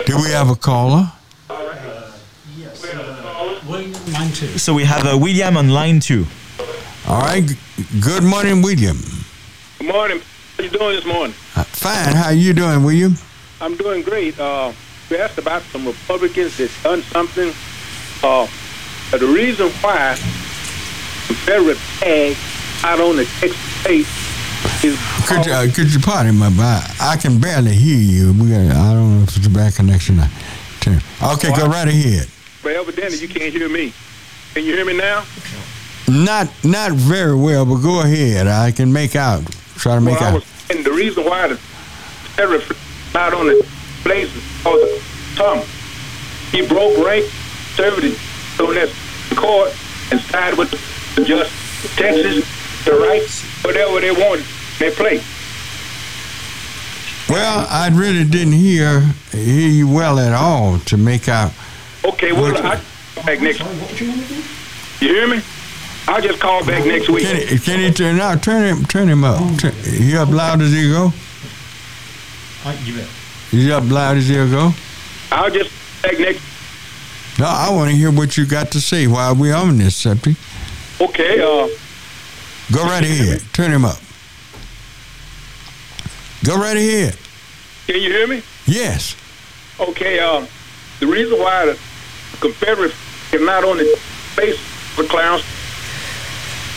Do we have a caller? Line two. So we have uh, William on line two. All right. Good morning, William. Good morning. How you doing this morning? Uh, Fine. How you doing, William? I'm doing great. Uh, we asked about some Republicans that done something. Uh, the reason why Confederate flag out on the Texas state Could you, uh, could you pardon my I, I can barely hear you. We got, I don't know if it's a bad connection. or- Okay, go right ahead. but evidently you can't hear me. Can you hear me now? Not not very well, but go ahead. I can make out. Try to make well, out. and the reason why the flag out on the place is because Tom. He broke rank conservative on that court and sided with the just Texas, the right, whatever they want, they play. Well, I really didn't hear hear you well at all to make out. Okay, well, What- I back next. You hear me? I'll just call back next week. Can he, can he turn now? Turn him turn him up. Turn, he up loud as he go. You bet. He's up loud as he'll go. I'll just back next. No, I want to hear what you got to say while we're on this subject. Okay, uh, Go right ahead. Turn him up. Go right ahead. can you hear me? Yes. Okay, um, the reason why the Confederate is not on the face of the clowns,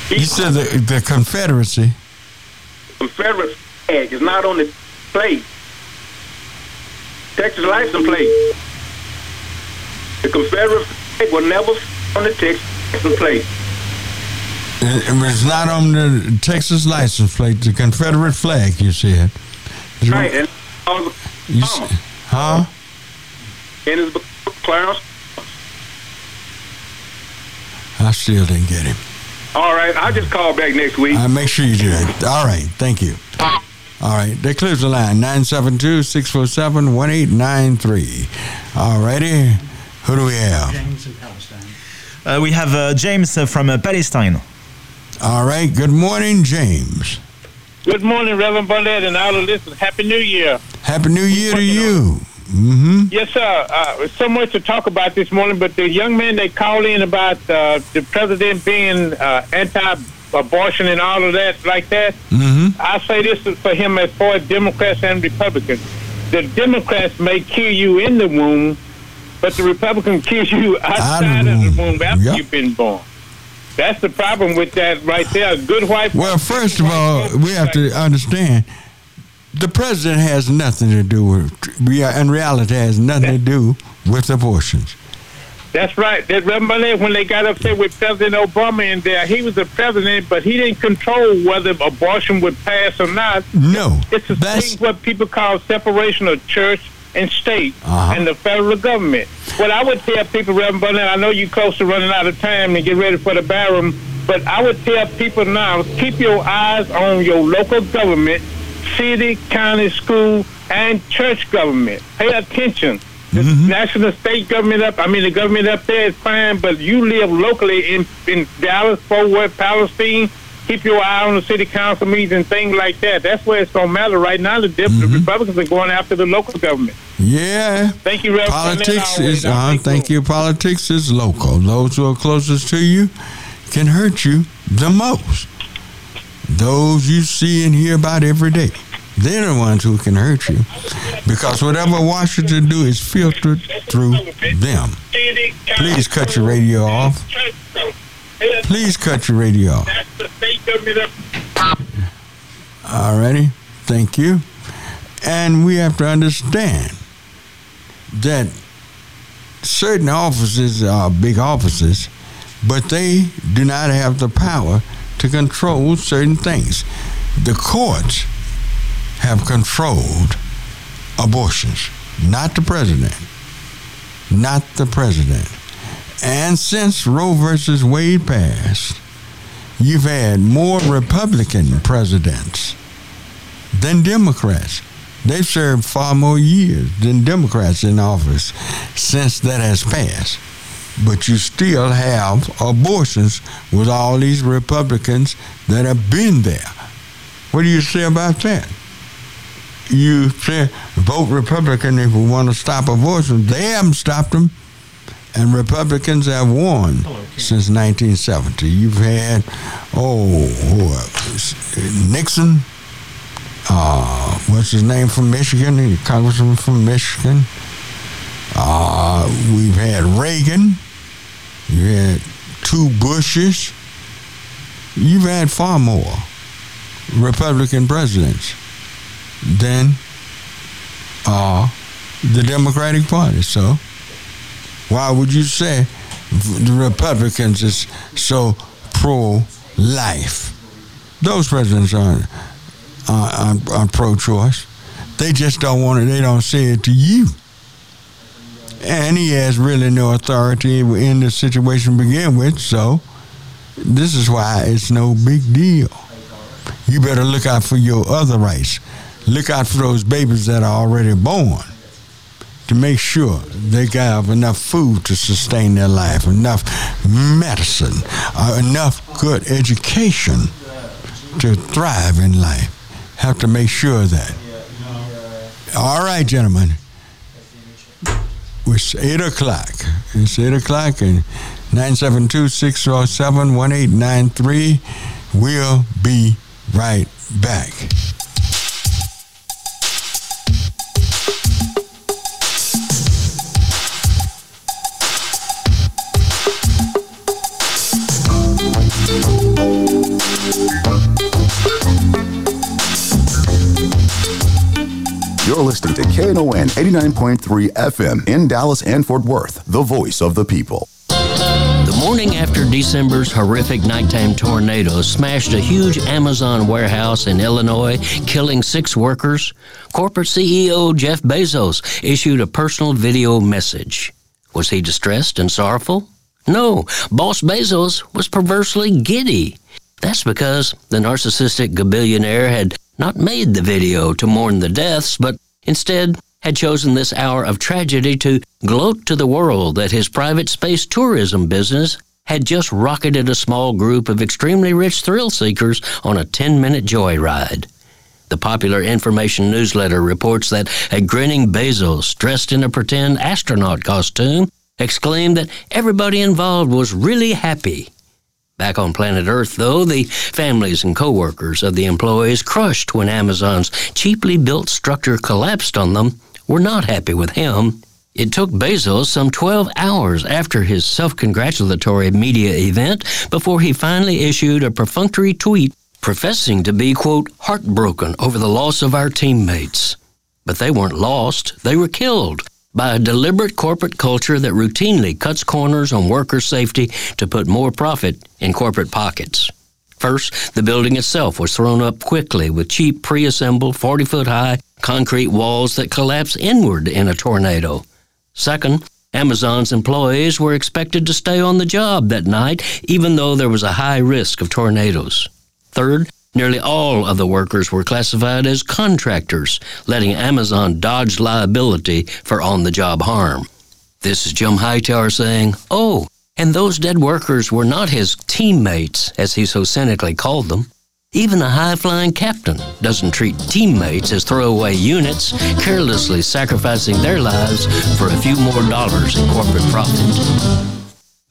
You said the, the Confederacy. Confederate flag is not on the plate. Texas license plate. The Confederate flag will never on the Texas license plate. It it was not on the Texas license plate, the Confederate flag, you said. Is Right, what- and all the You s- huh? In his book, Clarence. I still didn't get him. All right, I'll just call back next week. I make sure you do it. All right. Thank you. All right. That clears the line. 972-647-1893. All righty. Who do we have? James in Palestine. Uh, we have uh, James uh, from uh, Palestine. All right. Good morning, James. Good morning, Reverend Burnett and all the listeners. Happy New Year. Happy New Year to you. Mm-hmm. Yes, sir. Uh, so much to talk about this morning, but the young man they called in about uh, the president being uh, anti-abortion and all of that, like that. Mm-hmm. I say this for him as far as Democrats and Republicans. The Democrats may kill you in the womb, but the Republican kills you outside of the womb after Yep. you've been born. That's the problem with that right there. Good wife. Well, first of all, we have to understand the president has nothing to do with, in reality, has nothing to do with abortions. That's right. That remember when they got upset with President Obama in there, he was the president, but he didn't control whether abortion would pass or not. No, It's a thing what people call separation of church and state Uh-huh. and the federal government. What I would tell people, Reverend Burnett, I know you're close to running out of time and get ready for the barroom, but I would tell people now, keep your eyes on your local government, city, county, school, and church government. Pay attention. The national state government up, I mean, the government up there is fine, but you live locally in, in Dallas, Fort Worth, Palestine. Keep your eye on the city council meetings and things like that. That's where it's going to matter. Right now, the, the Republicans are going after the local government. Yeah. Thank you, Reverend. Politics is, uh, thank you. Politics is local. Those who are closest to you can hurt you the most. Those you see and hear about every day, they're the ones who can hurt you. Because whatever Washington do is filtered through them. Please cut your radio off. Please cut your radio off. Alrighty, thank you. And we have to understand that certain offices are big offices, but they do not have the power to control certain things. The courts have controlled abortions, not the president. Not the president. And since Roe versus Wade passed, you've had more Republican presidents than Democrats. They've served far more years than Democrats in office since that has passed. But you still have abortions with all these Republicans that have been there. What do you say about that? You say vote Republican if we want to stop abortion. They haven't stopped them and Republicans have won since 1970. You've had, oh? Nixon, uh, what's his name from Michigan? The congressman from Michigan. Uh, we've had Reagan. You had two Bushes. You've had far more Republican presidents than uh, the Democratic Party. So, why would you say the Republicans is so pro-life? Those presidents aren't, aren't, aren't pro-choice. They just don't want it. They don't say it to you. And he has really no authority in the situation to begin with. So this is why it's no big deal. You better look out for your other rights. Look out for those babies that are already born to make sure they have enough food to sustain their life, enough medicine, uh, enough good education to thrive in life. Have to make sure that. All right, gentlemen. It's 8 o'clock. It's 8 o'clock and 972 607 1893. We'll be right back. You're listening to KNON 89.3 FM in Dallas and Fort Worth, the voice of the people. The morning after December's horrific nighttime tornado smashed a huge Amazon warehouse in Illinois, killing six workers, corporate CEO Jeff Bezos issued a personal video message. Was he distressed and sorrowful? No, Boss Bezos was perversely giddy. That's because the narcissistic billionaire had not made the video to mourn the deaths, but instead had chosen this hour of tragedy to gloat to the world that his private space tourism business had just rocketed a small group of extremely rich thrill seekers on a 10 minute joyride. The popular information newsletter reports that a grinning Bezos, dressed in a pretend astronaut costume, exclaimed that everybody involved was really happy. Back on planet Earth, though, the families and coworkers of the employees crushed when Amazon's cheaply built structure collapsed on them were not happy with him. It took Bezos some 12 hours after his self congratulatory media event before he finally issued a perfunctory tweet professing to be, quote, heartbroken over the loss of our teammates. But they weren't lost, they were killed by a deliberate corporate culture that routinely cuts corners on worker safety to put more profit in corporate pockets. First, the building itself was thrown up quickly with cheap pre assembled 40 foot high concrete walls that collapse inward in a tornado. Second, Amazon's employees were expected to stay on the job that night, even though there was a high risk of tornadoes. Third, nearly all of the workers were classified as contractors, letting Amazon dodge liability for on the job harm. This is Jim Hightower saying, Oh, and those dead workers were not his teammates, as he so cynically called them. Even a high flying captain doesn't treat teammates as throwaway units, carelessly sacrificing their lives for a few more dollars in corporate profit.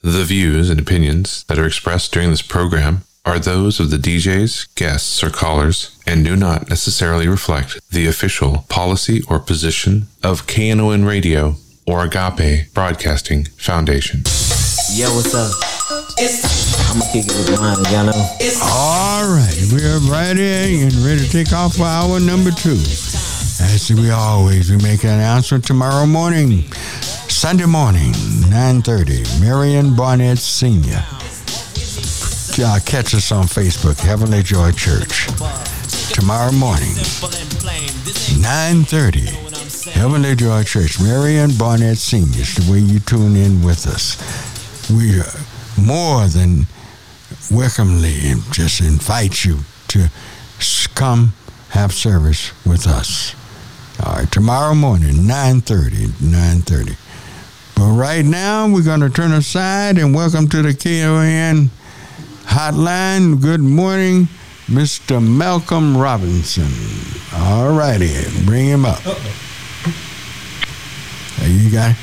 The views and opinions that are expressed during this program are those of the DJs, guests, or callers and do not necessarily reflect the official policy or position of KNON Radio or Agape Broadcasting Foundation. Yo, what's up? I'm gonna kick it with mine, y'all know. All right, we're ready and ready to take off for hour number two. As we always, we make an announcement tomorrow morning, Sunday morning, 9.30, Marion Barnett Sr. Uh, catch us on Facebook, Heavenly Joy Church. Tomorrow morning, 9.30, Heavenly Joy Church, Marion Barnett is the way you tune in with us. We are more than welcomely just invite you to come have service with us. All right, tomorrow morning, 9.30, 9.30. But right now, we're going to turn aside and welcome to the KON hotline. Good morning, Mr. Malcolm Robinson. All righty, bring him up. Hey, you got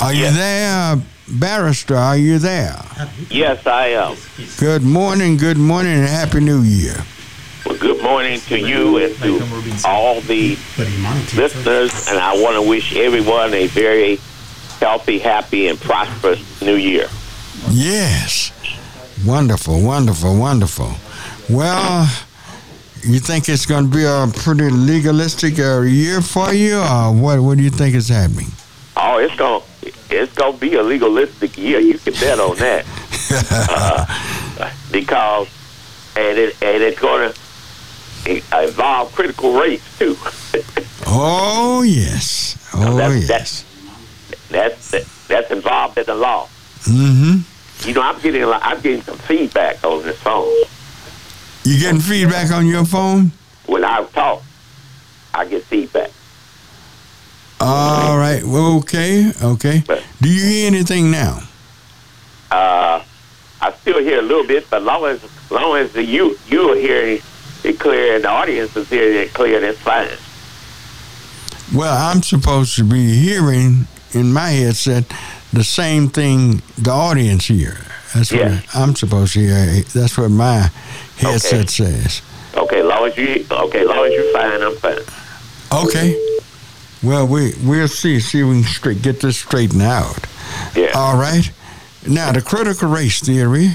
Are you there, Barrister? Are you there? Yes, I am. Good morning, good morning, and Happy New Year. Well, good morning to you and to all the listeners, and I want to wish everyone a very healthy, happy, and prosperous New Year. Yes. Wonderful, wonderful, wonderful. Well, you think it's going to be a pretty legalistic uh, year for you, or what? What do you think is happening? Oh, it's gonna it's gonna be a legalistic year. You can bet on that, uh, because and it and it's gonna involve critical race too. oh yes, oh that's, yes. That's, that's that's involved in the law. Mm-hmm. You know, I'm getting a lot, I'm getting some feedback on this phone. You getting feedback on your phone? When I talk, I get feedback. All right. Well, okay. Okay. Do you hear anything now? Uh, I still hear a little bit, but long as long as the, you you are hearing it clear and the audience is hearing it clear, that's fine. Well, I'm supposed to be hearing in my headset the same thing the audience hear. That's what I'm supposed to hear. That's what my headset says. Okay, long as you okay, long as you're fine, I'm fine. Okay. Well, we we'll see see if we can straight, get this straightened out. Yeah. All right. Now the critical race theory.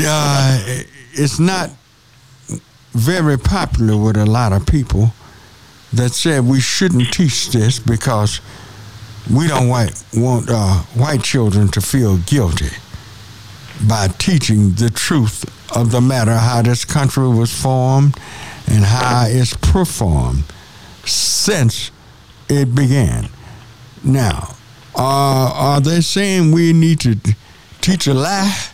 Uh, it's not very popular with a lot of people that said we shouldn't teach this because we don't want uh, white children to feel guilty by teaching the truth of the matter, how this country was formed and how it's performed since it began. Now, uh, are they saying we need to teach a lie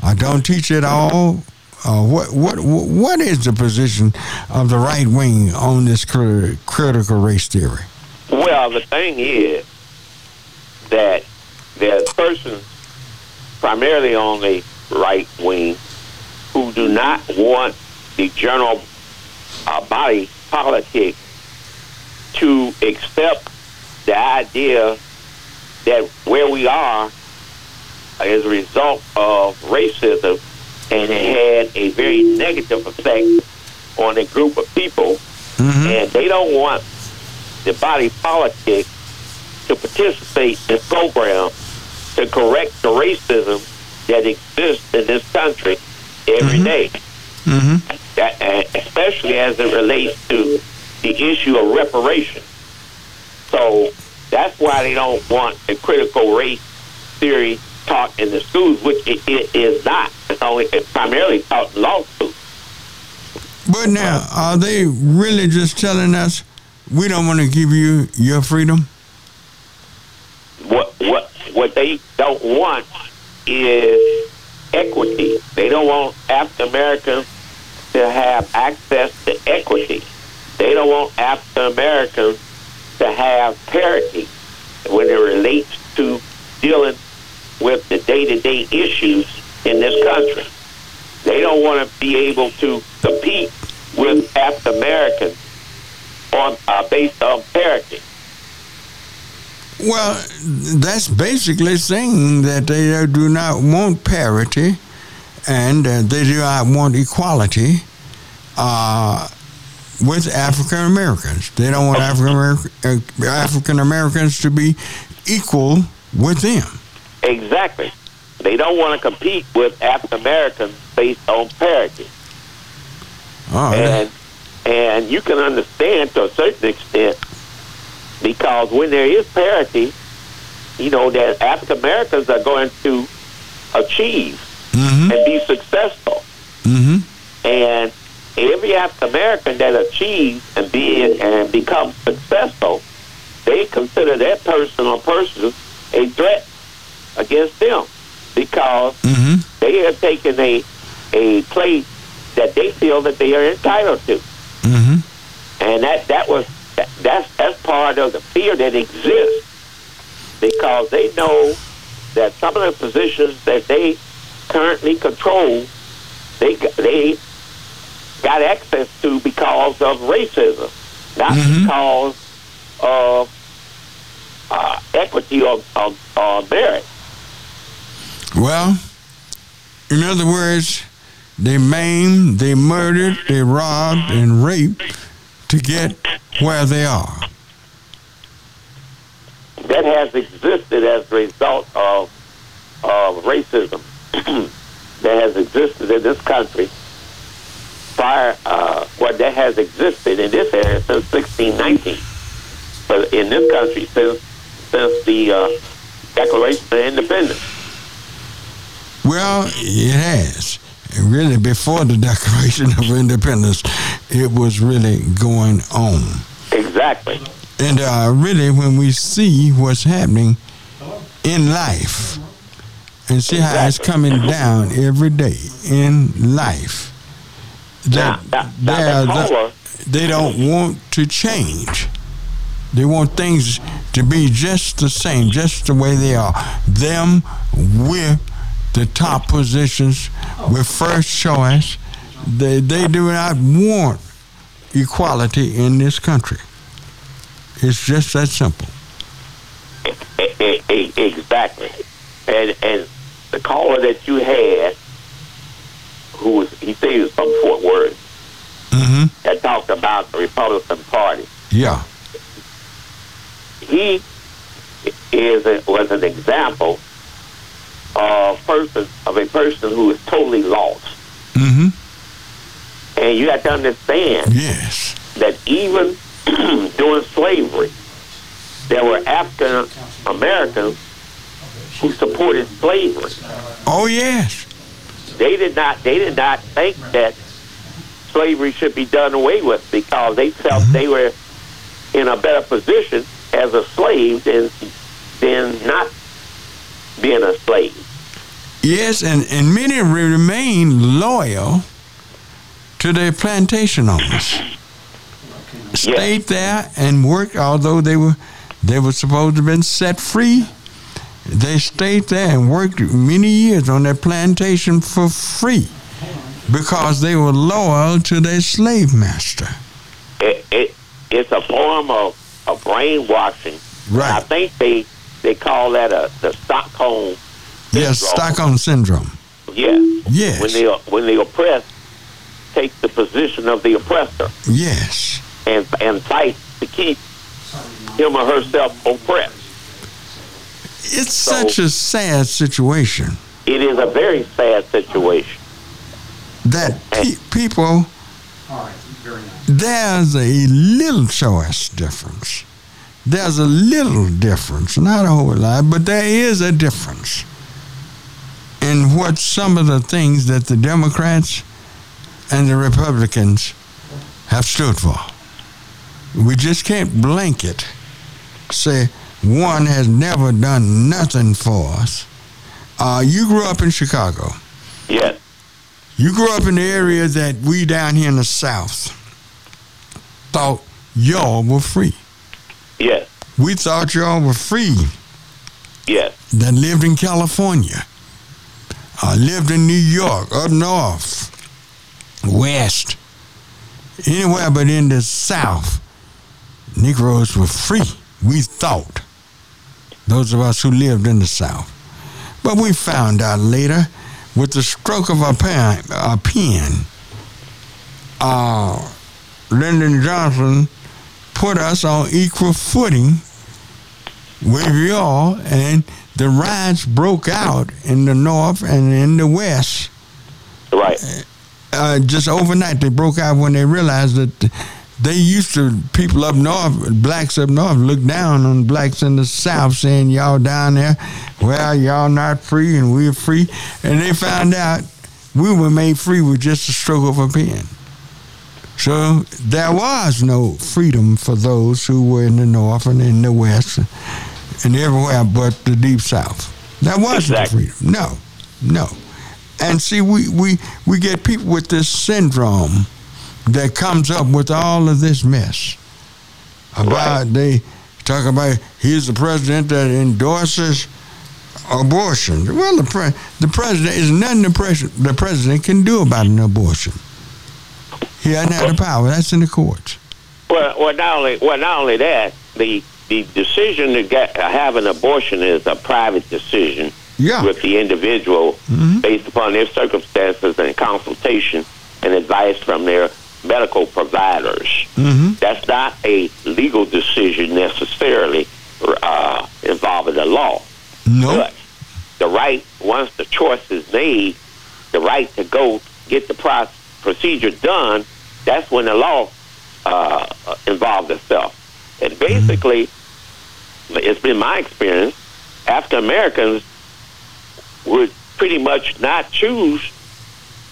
I don't teach at all? Uh, what what what is the position of the right wing on this cri- critical race theory? Well, the thing is that there's persons primarily on the right wing who do not want the general uh, body politic to accept the idea that where we are is a result of racism and it had a very negative effect on a group of people. And they don't want the body politic to participate in programs to correct the racism that exists in this country every day. Mm-hmm. That, uh, especially as it relates to the issue of reparation. So that's why they don't want a critical race theory taught in the schools, which it, it is not. It's only it's primarily taught in law schools. But now, are they really just telling us we don't want to give you your freedom? What what what they don't want is equity. They don't want African Americans to have access to equity. They don't want African Americans to have parity when it relates to dealing with the day to day issues in this country. They don't want to be able to compete with African Americans on uh, based on parity. Well, that's basically saying that they uh, do not want parity and uh, they do not want equality uh, with African Americans. They don't want African uh, Americans to be equal with them. Exactly. They don't want to compete with African Americans based on parity. Oh, and and you can understand to a certain extent because when there is parity, you know that African Americans are going to achieve and be successful. Mm-hmm. And every African American that achieves and be and becomes successful, they consider that person or persons a threat against them because they are taking a a place that they feel that they are entitled to, Mm-hmm. and that that was that, that's that's part of the fear that exists because they know that some of the positions that they currently control, they they got access to because of racism, not because of uh, equity or, or, or merit. Well, in other words, they maimed, they murdered, they robbed, and raped to get where they are. that has existed as a result of of racism that has existed in this country prior uh well that has existed in this area since 1619 but in this country since since the uh, Declaration of Independence Well, it has. Really, before the Declaration of Independence, it was really going on. exactly And uh, really, when we see what's happening in life and see how it's coming down every day in life, that they, are the- they don't want to change. They want things to be just the same, just the way they are. Them with the top positions, with first choice. They, they do not want equality in this country. It's just that simple. Exactly and and the caller that you had who was he said he was from Fort Worth Mm-hmm. that talked about the Republican Party Yeah. he is a, was an example of person of a person who is totally lost. Mm-hmm. And you have to understand Yes. that even during slavery, there were African Americans who supported slavery. Oh yes. They did not. They did not think that slavery should be done away with because they felt Mm-hmm. they were in a better position as a slave than than not being a slave. Yes, and, and many remain loyal to their plantation owners. Stayed there and worked, although they were they were supposed to have been set free. They stayed there and worked many years on their plantation for free because they were loyal to their slave master. It, it it's a form of, of brainwashing. Right. I think they they call that a the Stockholm. Yes, syndrome. Stockholm syndrome. Yeah. Yes. When the when the oppressed take the position of the oppressor Yes. and and fight to keep him or herself oppressed. It's such a sad situation It is a very sad situation. that pe- people there's a little choice difference. There's a little difference, not a whole lot, but there is a difference in what some of the things that the Democrats and the Republicans have stood for. We just can't blanket say one has never done nothing for us. Uh, you grew up in Chicago. Yes. You grew up in the area that we down here in the South thought y'all were free. Yes. We thought y'all were free Yes. that lived in California, uh, lived in New York, up north, west, anywhere but in the South. Negroes were free, we thought. Those of us who lived in the South. But we found out later, with the stroke of a pen, a pen uh, Lyndon Johnson put us on equal footing with y'all, and the riots broke out in the North and in the West. Right. Uh, just overnight, they broke out when they realized that they used to, people up north, blacks up north, look down on blacks in the South, saying, Y'all down there, well, y'all not free and we're free. And they found out we were made free with just a stroke of a pen. So there was no freedom for those who were in the North and in the West and everywhere but the Deep South. There wasn't Exactly. freedom. No, no. And see, we, we, we get people with this syndrome that comes up with all of this mess. About they talk about he's the president that endorses abortion. Well, the pre- the president is nothing the president the president can do about an abortion. He doesn't have the power. That's in the courts. Well, well, not only well, not only that, the the decision to get have an abortion is a private decision Yeah. with the individual Mhm. based upon their circumstances and consultation and advice from their medical providers. Mm-hmm. That's not a legal decision necessarily uh, involving the law. No. But the right, once the choice is made, the right to go get the pro- procedure done, that's when the law uh, involves itself. And basically, it's been my experience, African Americans would pretty much not choose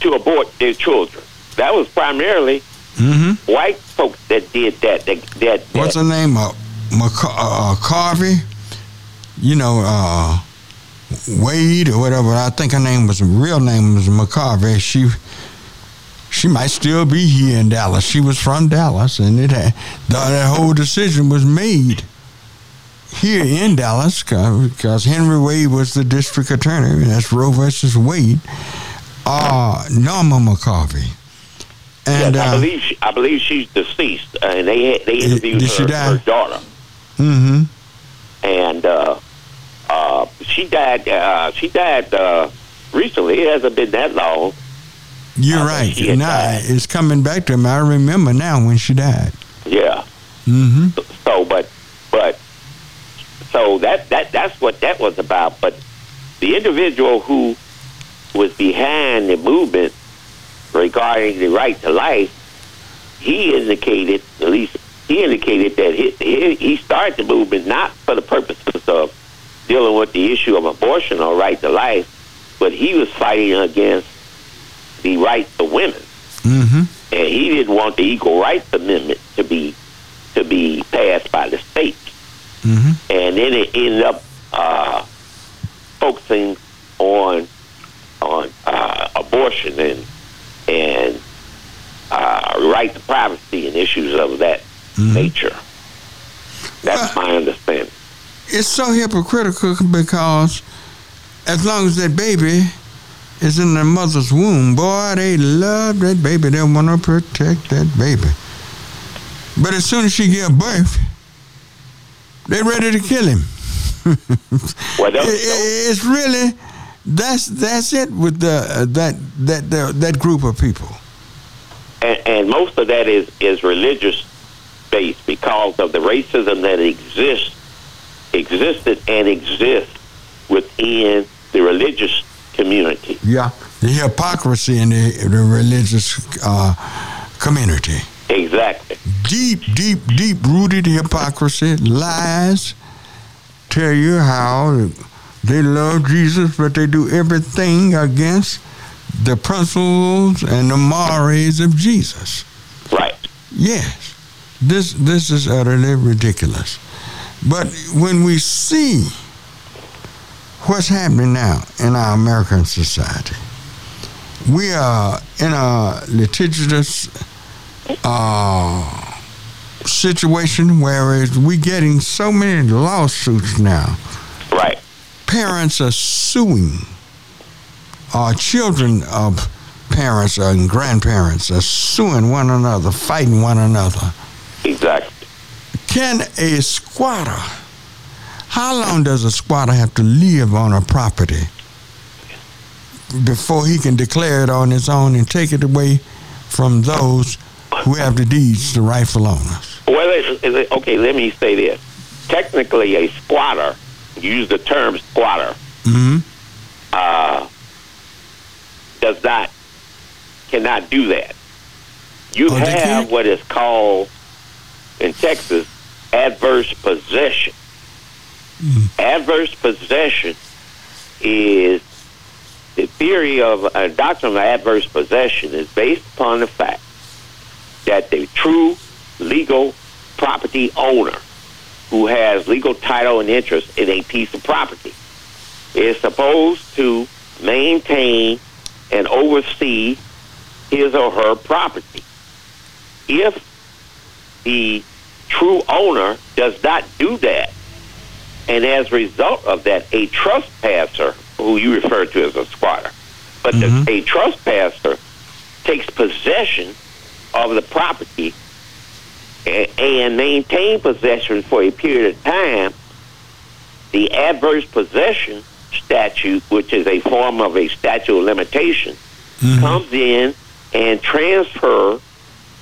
to abort their children. That was primarily Mm-hmm. white folks that did that. That, that, What's that her name? Uh, McC- uh, Carvey. You know, uh, Wade or whatever. I think her name was real name was McCorvey. She she might still be here in Dallas. She was from Dallas, and it had the, that whole decision was made here in Dallas because Henry Wade was the district attorney. And that's Roe versus Wade. Uh, Norma McCorvey. And yes, I uh, believe she, I believe she's deceased, uh, and they they interviewed her, her daughter, mm-hmm. and uh, uh, she died. Uh, she died uh, recently. It hasn't been that long. You're Uh, right. Now died. it's coming back to me. I remember now when she died. Yeah. Mm-hmm. So, but but so that that that's what that was about. But the individual who was behind the movement regarding the right to life, he indicated, at least he indicated that he, he, he started the movement not for the purposes of dealing with the issue of abortion or right to life, but he was fighting against the rights of women, Mm-hmm. and he didn't want the Equal Rights Amendment to be to be passed by the states. Mm-hmm. And then it ended up uh, focusing on on uh, abortion and and uh, right to privacy and issues of that nature. That's my understanding. It's so hypocritical because as long as that baby is in their mother's womb, boy, they love that baby. They want to protect that baby. But as soon as she give birth, they're ready to kill him. Well, It- it- it's really that's that's it with the uh, that that that that group of people. and, and most of that is is religious based because of the racism that exists existed and exists within the religious community. Yeah, the hypocrisy in the, the religious uh, community. Exactly. Deep, deep, deep rooted hypocrisy, lies. Tell you how they love Jesus, but they do everything against the principles and the mores of Jesus. Right. Yes, this this is utterly ridiculous. But when we see what's happening now in our American society, we are in a litigious uh, situation where we're getting so many lawsuits now. Right. Parents are suing. Our children of parents and grandparents are suing one another, fighting one another. Exactly. Can a squatter, how long does a squatter have to live on a property before he can declare it on his own and take it away from those who have the deeds, the rightful owners? Well, okay, let me say this. Technically, a squatter, use the term squatter, Mm-hmm. uh, does not, cannot do that. You Oh, have what is called in Texas adverse possession. Mm. Adverse possession is the theory of a doctrine of adverse possession is based upon the fact that the true legal property owner who has legal title and interest in a piece of property is supposed to maintain and oversee his or her property. If the true owner does not do that, and as a result of that, a trespasser, who you refer to as a squatter, but the, mm-hmm. a trespasser takes possession of the property a- and maintain possession for a period of time, the adverse possession statute, which is a form of a statute of limitation, mm-hmm. comes in and transfer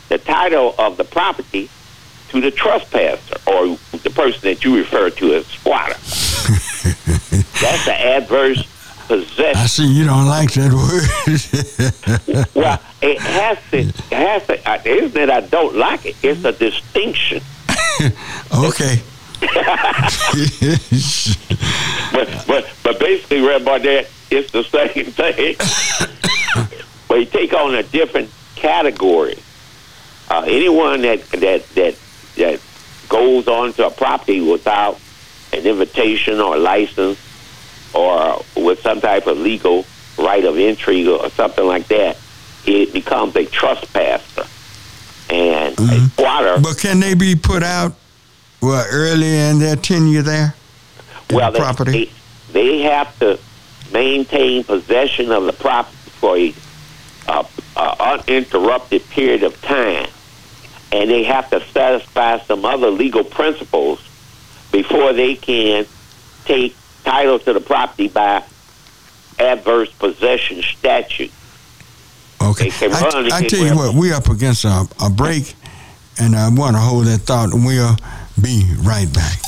the title of the property to the trespasser or the person that you refer to as squatter. That's the adverse possession. I see you don't like that word. Well, it has to. It has to. Uh, it isn't that I don't like it. It's a distinction. okay. But but but basically, Red Barnett, it's the same thing. but you take on a different category. Uh, anyone that that that that goes onto a property without an invitation or license or with some type of legal right of entry or something like that, it becomes a trespasser. And a squatter. But can they be put out well early in their tenure there? well, the they- property. They, they have to maintain possession of the property for a uh, uninterrupted period of time, and they have to satisfy some other legal principles before they can take title to the property by adverse possession statute. Okay. I tell you what, we're up against a, a break, and I want to hold that thought, and we'll be right back.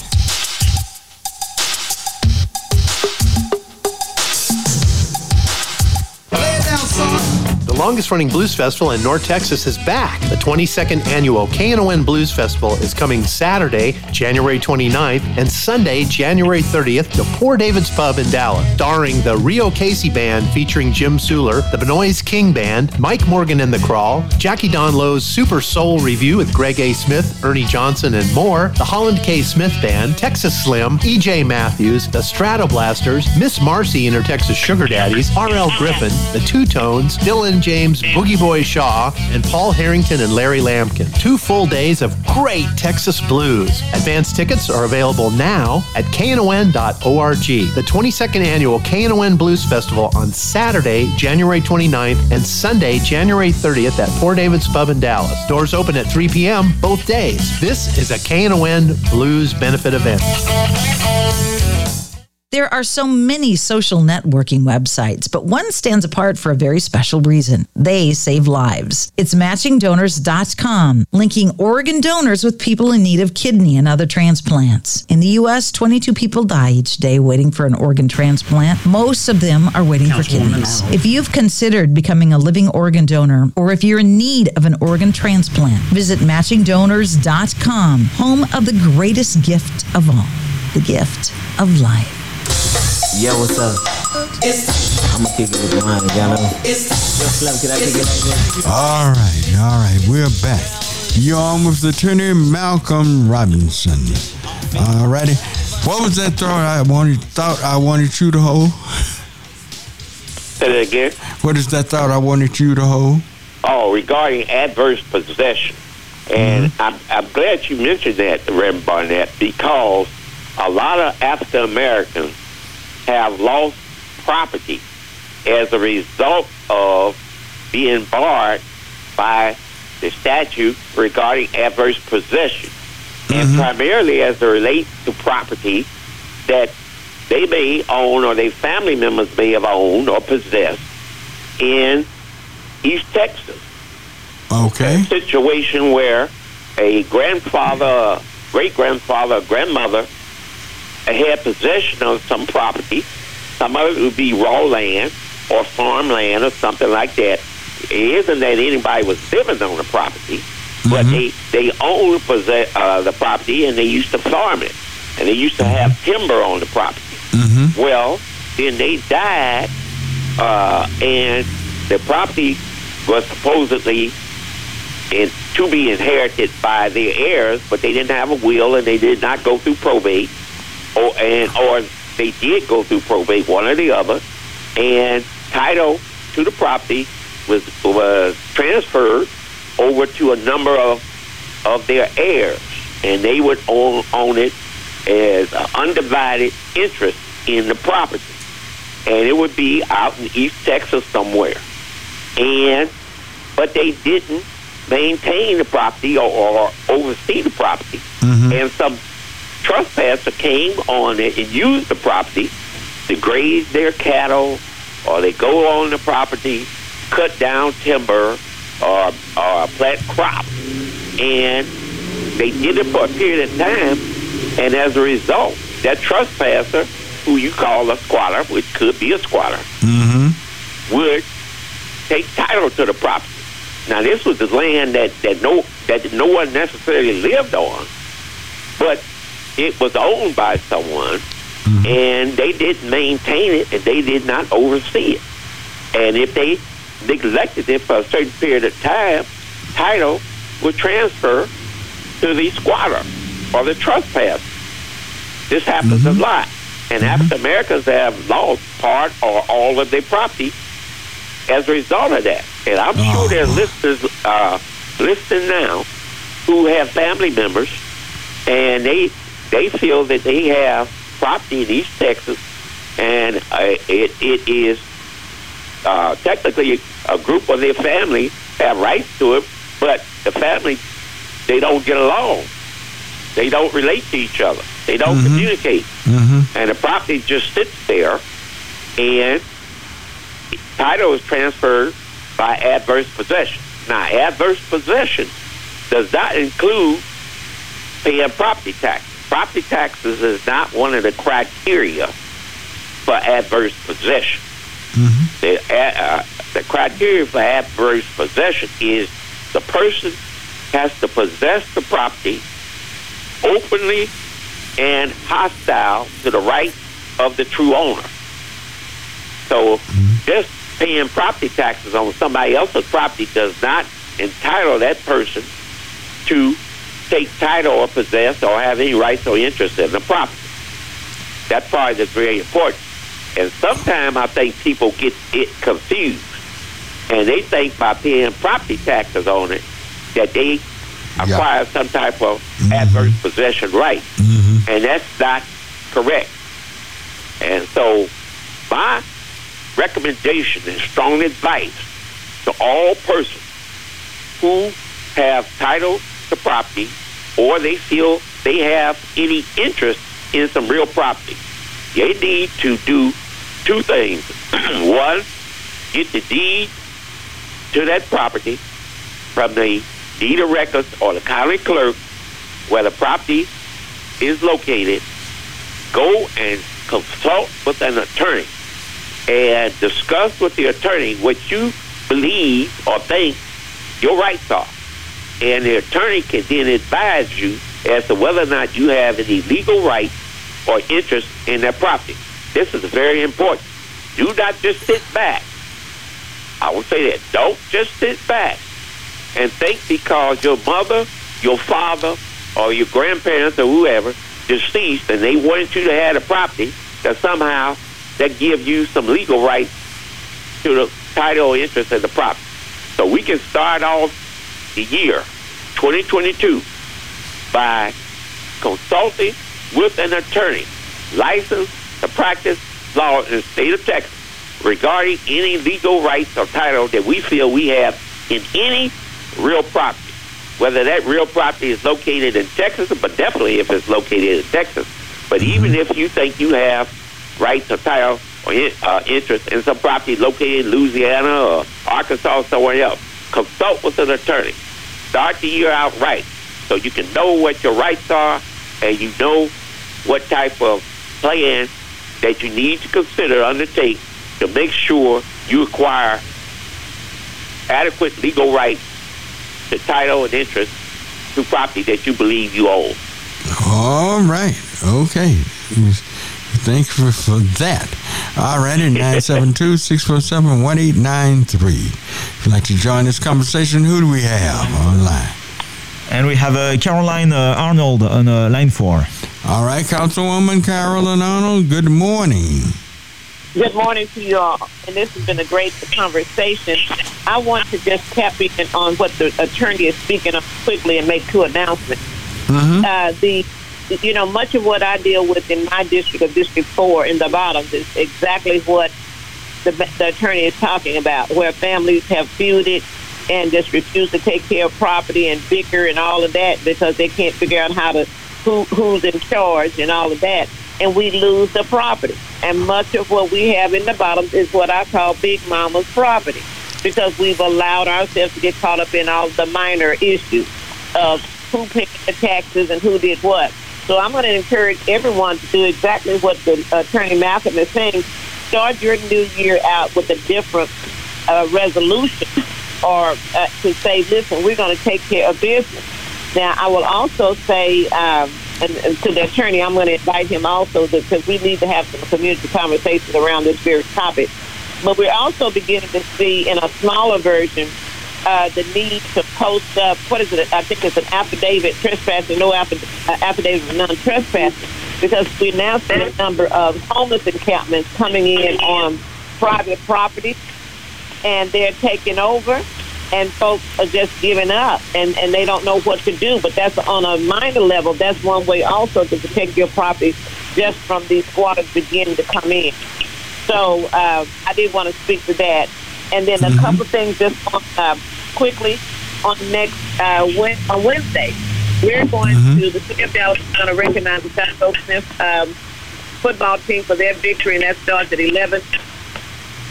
Longest running blues festival in North Texas is back. The 22nd annual KNON Blues Festival is coming Saturday, January 29th, and Sunday, January 30th to Poor David's Pub in Dallas, starring the Rio Casey Band featuring Jim Suhler, the Bnois King Band, Mike Morgan and the Crawl, Jackie Donlow's Super Soul Review with Greg A. Smith, Ernie Johnson, and more, the Holland K. Smith Band, Texas Slim, E.J. Matthews, the Stratoblasters, Miss Marcy and her Texas Sugar Daddies, R.L. Griffin, the Two Tones, Dylan James, Boogie Boy Shaw, and Paul Harrington and Larry Lampkin. Two full days of great Texas blues. Advance tickets are available now at knon.org. The 22nd annual KNON Blues Festival on Saturday, January 29th and Sunday, January 30th at Poor David's Pub in Dallas. Doors open at 3 p.m. both days. This is a KNON Blues benefit event. There are so many social networking websites, but one stands apart for a very special reason. They save lives. It's matchingdonors.com, linking organ donors with people in need of kidney and other transplants. In the U.S., 22 people die each day waiting for an organ transplant. Most of them are waiting for kidneys. If you've considered becoming a living organ donor, or if you're in need of an organ transplant, visit matchingdonors.com, home of the greatest gift of all the gift of life. Yo, what's up? I'ma kick it with mine, y'all know. Yo, Slim, can I kick it like this? All right, all right, we're back. You're on with Attorney Malcolm Robinson. All righty. What was that thought I wanted thought I wanted you to hold? Say that again. What is that thought I wanted you to hold? Oh, regarding adverse possession. And mm-hmm. I'm, I'm glad you mentioned that, Reverend Barnett, because a lot of African Americans have lost property as a result of being barred by the statute regarding adverse possession. And mm-hmm. primarily as it relates to property that they may own or their family members may have owned or possessed in East Texas. Okay. Situation where a grandfather, great grandfather, grandmother had possession of some property. Some of it would be raw land or farmland or something like that. It isn't that anybody was living on the property, but they they owned possess, uh, the property and they used to farm it, and they used to have timber on the property. Well, then they died, uh, and the property was supposedly in, to be inherited by their heirs, but they didn't have a will and they did not go through probate, or and or they did go through probate, one or the other, and title to the property was was transferred over to a number of of their heirs, and they would own own it as an undivided interest in the property, and it would be out in East Texas somewhere, and but they didn't maintain the property or, or oversee the property, mm-hmm. and some trespasser came on it and used the property to graze their cattle, or they go on the property, cut down timber, or, or plant crops, and they did it for a period of time, and as a result, that trespasser, who you call a squatter, which could be a squatter, Mm-hmm. would take title to the property. Now, this was the land that, that no that no one necessarily lived on, but it was owned by someone, mm-hmm. and they didn't maintain it, and they did not oversee it. And if they neglected it for a certain period of time, title would transfer to the squatter or the trespasser. This happens a mm-hmm. lot, and mm-hmm. African Americans have lost part or all of their property as a result of that. And I'm sure oh. there's listeners uh, listening now who have family members, and they they feel that they have property in East Texas, and uh, it it is uh, technically a group of their family have rights to it, but the family they don't get along. They don't relate to each other. They don't communicate, Mm-hmm. and the property just sits there, and title is transferred by adverse possession. Now, adverse possession does not include paying property tax. Property taxes is not one of the criteria for adverse possession. The, uh, uh, the criteria for adverse possession is the person has to possess the property openly and hostile to the rights of the true owner. So just paying property taxes on somebody else's property does not entitle that person to take title or possess or have any rights or interest in the property. That part is very important. And sometimes I think people get it confused. And they think by paying property taxes on it that they acquire some type of mm-hmm. adverse possession right. Mm-hmm. And that's not correct. And so my recommendation and strong advice to all persons who have title to property or they feel they have any interest in some real property, they need to do two things. One, get the deed to that property from the deed of records or the county clerk where the property is located. Go and consult with an attorney and discuss with the attorney what you believe or think your rights are. And the attorney can then advise you as to whether or not you have any legal rights or interest in that property. This is very important. Do not just sit back. I will say that. Don't just sit back and think because your mother, your father, or your grandparents or whoever deceased and they wanted you to have the property that somehow that give you some legal rights to the title or interest in the property. So we can start off the year 2022 by consulting with an attorney licensed to practice law in the state of Texas regarding any legal rights or title that we feel we have in any real property. Whether that real property is located in Texas, but definitely if it's located in Texas. But even if you think you have rights or title or uh, interest in some property located in Louisiana or Arkansas or somewhere else, consult with an attorney. Start the year out right so you can know what your rights are and you know what type of plan that you need to consider undertake to make sure you acquire adequate legal rights to title and interest to property that you believe you own. All right. Okay. Thank you for, for that. All righty, 972 647 1893. If you'd like to join this conversation, who do we have online? And we have uh, Caroline uh, Arnold on uh, line four. All right, Councilwoman Carolyn Arnold, good morning. Good morning to you all. And this has been a great conversation. I want to just tap in on what the attorney is speaking of quickly and make two announcements. Mm-hmm. Uh, the you know, much of what I deal with in my district of District 4 in the bottoms is exactly what the, the attorney is talking about, where families have feuded and just refuse to take care of property and bicker and all of that because they can't figure out how to who who's in charge and all of that, and we lose the property. And much of what we have in the bottoms is what I call big mama's property because we've allowed ourselves to get caught up in all the minor issues of who paid the taxes and who did what. So I'm going to encourage everyone to do exactly what the Attorney Malcolm is saying. Start your new year out with a different uh, resolution or uh, to say, listen, we're going to take care of business. Now, I will also say, um, and, and to the attorney, I'm going to invite him also because we need to have some community conversations around this very topic. But we're also beginning to see in a smaller version uh, the need to post up, what is it? I think it's an affidavit trespassing, no affidavit, uh, affidavit of non-trespassing, because we now see a number of homeless encampments coming in on private property, and they're taking over, and folks are just giving up, and, and they don't know what to do. But that's on a minor level. That's one way also to protect your property just from these squatters beginning to come in. So uh, I did want to speak to that. And then a mm-hmm. couple things just on, uh, quickly on next uh, on Wednesday. We're going mm-hmm. to the city of Dallas going to recognize the South Smith um, football team for their victory, and that starts at 11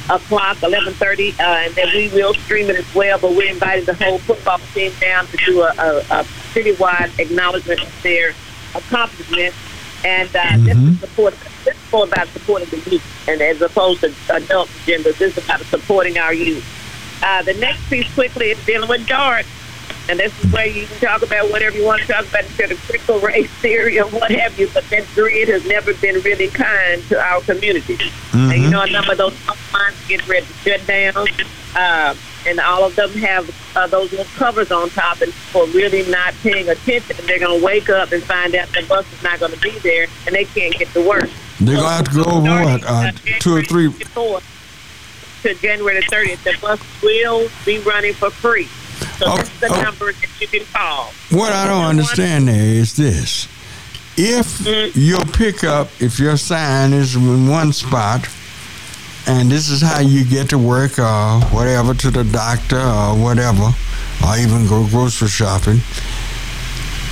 o'clock, 11:30, uh, and then we will stream it as well. But we invited the whole football team down to do a, a, a citywide acknowledgement of their accomplishments, and uh, mm-hmm. this is support. This is more about supporting the youth, and as opposed to adult agendas, this is about supporting our youth. Uh, the next piece quickly is dealing with DART. And this is where you can talk about whatever you want to talk about instead of critical race theory or what have you. But that grid has never been really kind to our community. And you know, a number of those lines get ready to shut down. Uh, and all of them have uh, those little covers on top, and for really not paying attention, they're going to wake up and find out the bus is not going to be there, and they can't get to work. They're gonna have to go over what uh, two or three. To January the 30th, the bus will be running for free. So oh, this is the oh. number that you can call. What I don't understand there is this: if mm-hmm. your pickup, if your sign is in one spot, and this is how you get to work or whatever to the doctor or whatever, or even go grocery shopping,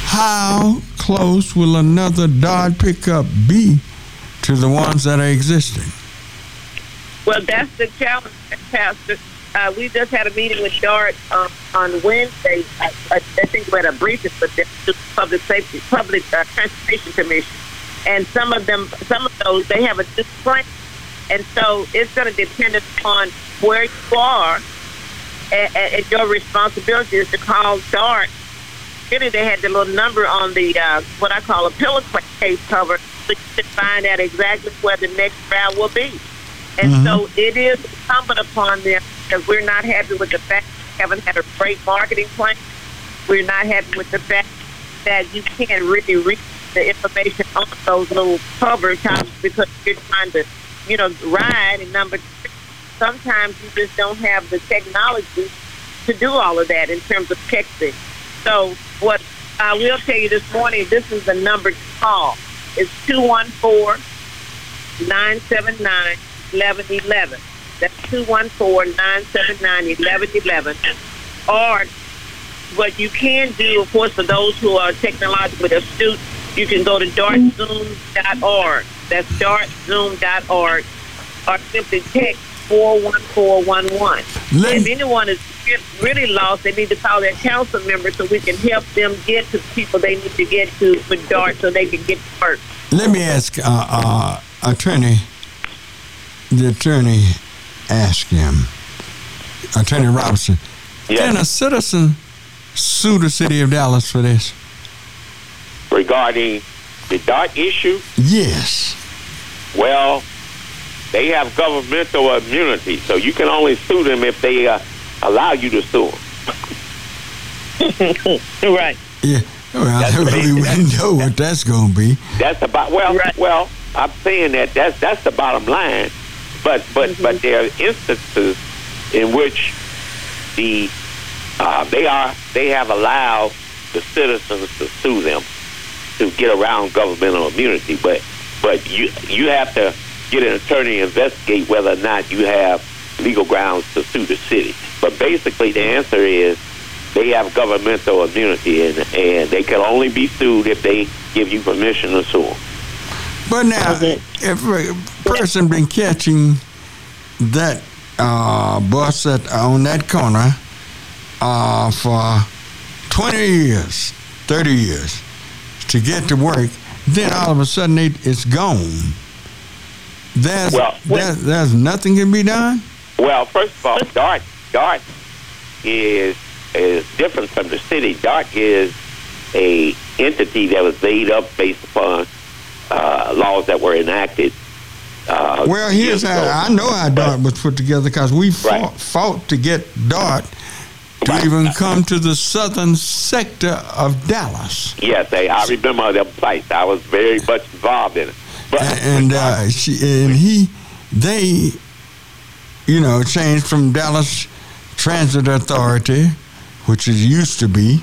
how close will another Dodge pickup be to the ones that are existing? Well, that's the challenge, Pastor. Uh, we just had a meeting with DART um, on Wednesday. I, I, I think we had a briefing with the Public Safety, Public uh, Transportation Commission, and some of them, some of those, they have a disclaimer, and so it's going to depend upon where you are, and, and your responsibility is to call DART. Really, they had the little number on the uh, what I call a pillow case cover, so you can find out exactly where the next route will be. And mm-hmm. so it is incumbent upon them because we're not happy with the fact we haven't had a great marketing plan. We're not happy with the fact that you can't really reach the information on those little cover tops because you're trying to, you know, ride. And number three, sometimes you just don't have the technology to do all of that in terms of texting. So what I will tell you this morning, this is the number to call. It's 214 979 1111. That's 214-979-1111. Or what you can do, of course, for those who are technologically astute, you can go to dartzoom.org. That's dartzoom.org. Or simply text 41411. If anyone is really lost, they need to call their council member so we can help them get to the people they need to get to with DART so they can get to work. Let me ask uh, uh, attorney. The attorney asked him, Attorney Robinson, can a citizen sue the city of Dallas for this? regarding the DART issue, Yes. well, they have governmental immunity, so you can only sue them if they uh, allow you to sue them. right. Yeah. Well, we wouldn't know what that's going to be. That's about well, well. I'm saying that that's that's the bottom line, but but but there are instances in which the uh, they are they have allowed the citizens to sue them to get around governmental immunity, but but you you have to get an attorney to investigate whether or not you have legal grounds to sue the city. But basically, the answer is they have governmental immunity, and and they can only be sued if they give you permission to sue them. But now, if a person been catching that uh, bus at, on that corner uh, for 20 years, 30 years to get to work, then all of a sudden it, it's gone. There's, Well, there, there's nothing can be done? Well, first of all, DART DART is is different from the city. DART is a entity that was made up based upon uh, laws that were enacted. Uh, Well, here's how I know how DART was put together because we fought, fought to get DART to even come to the southern sector of Dallas. Yes, I, I remember them fights. I was very much involved in it. and uh, she and he they you know changed from Dallas Transit Authority, which it used to be,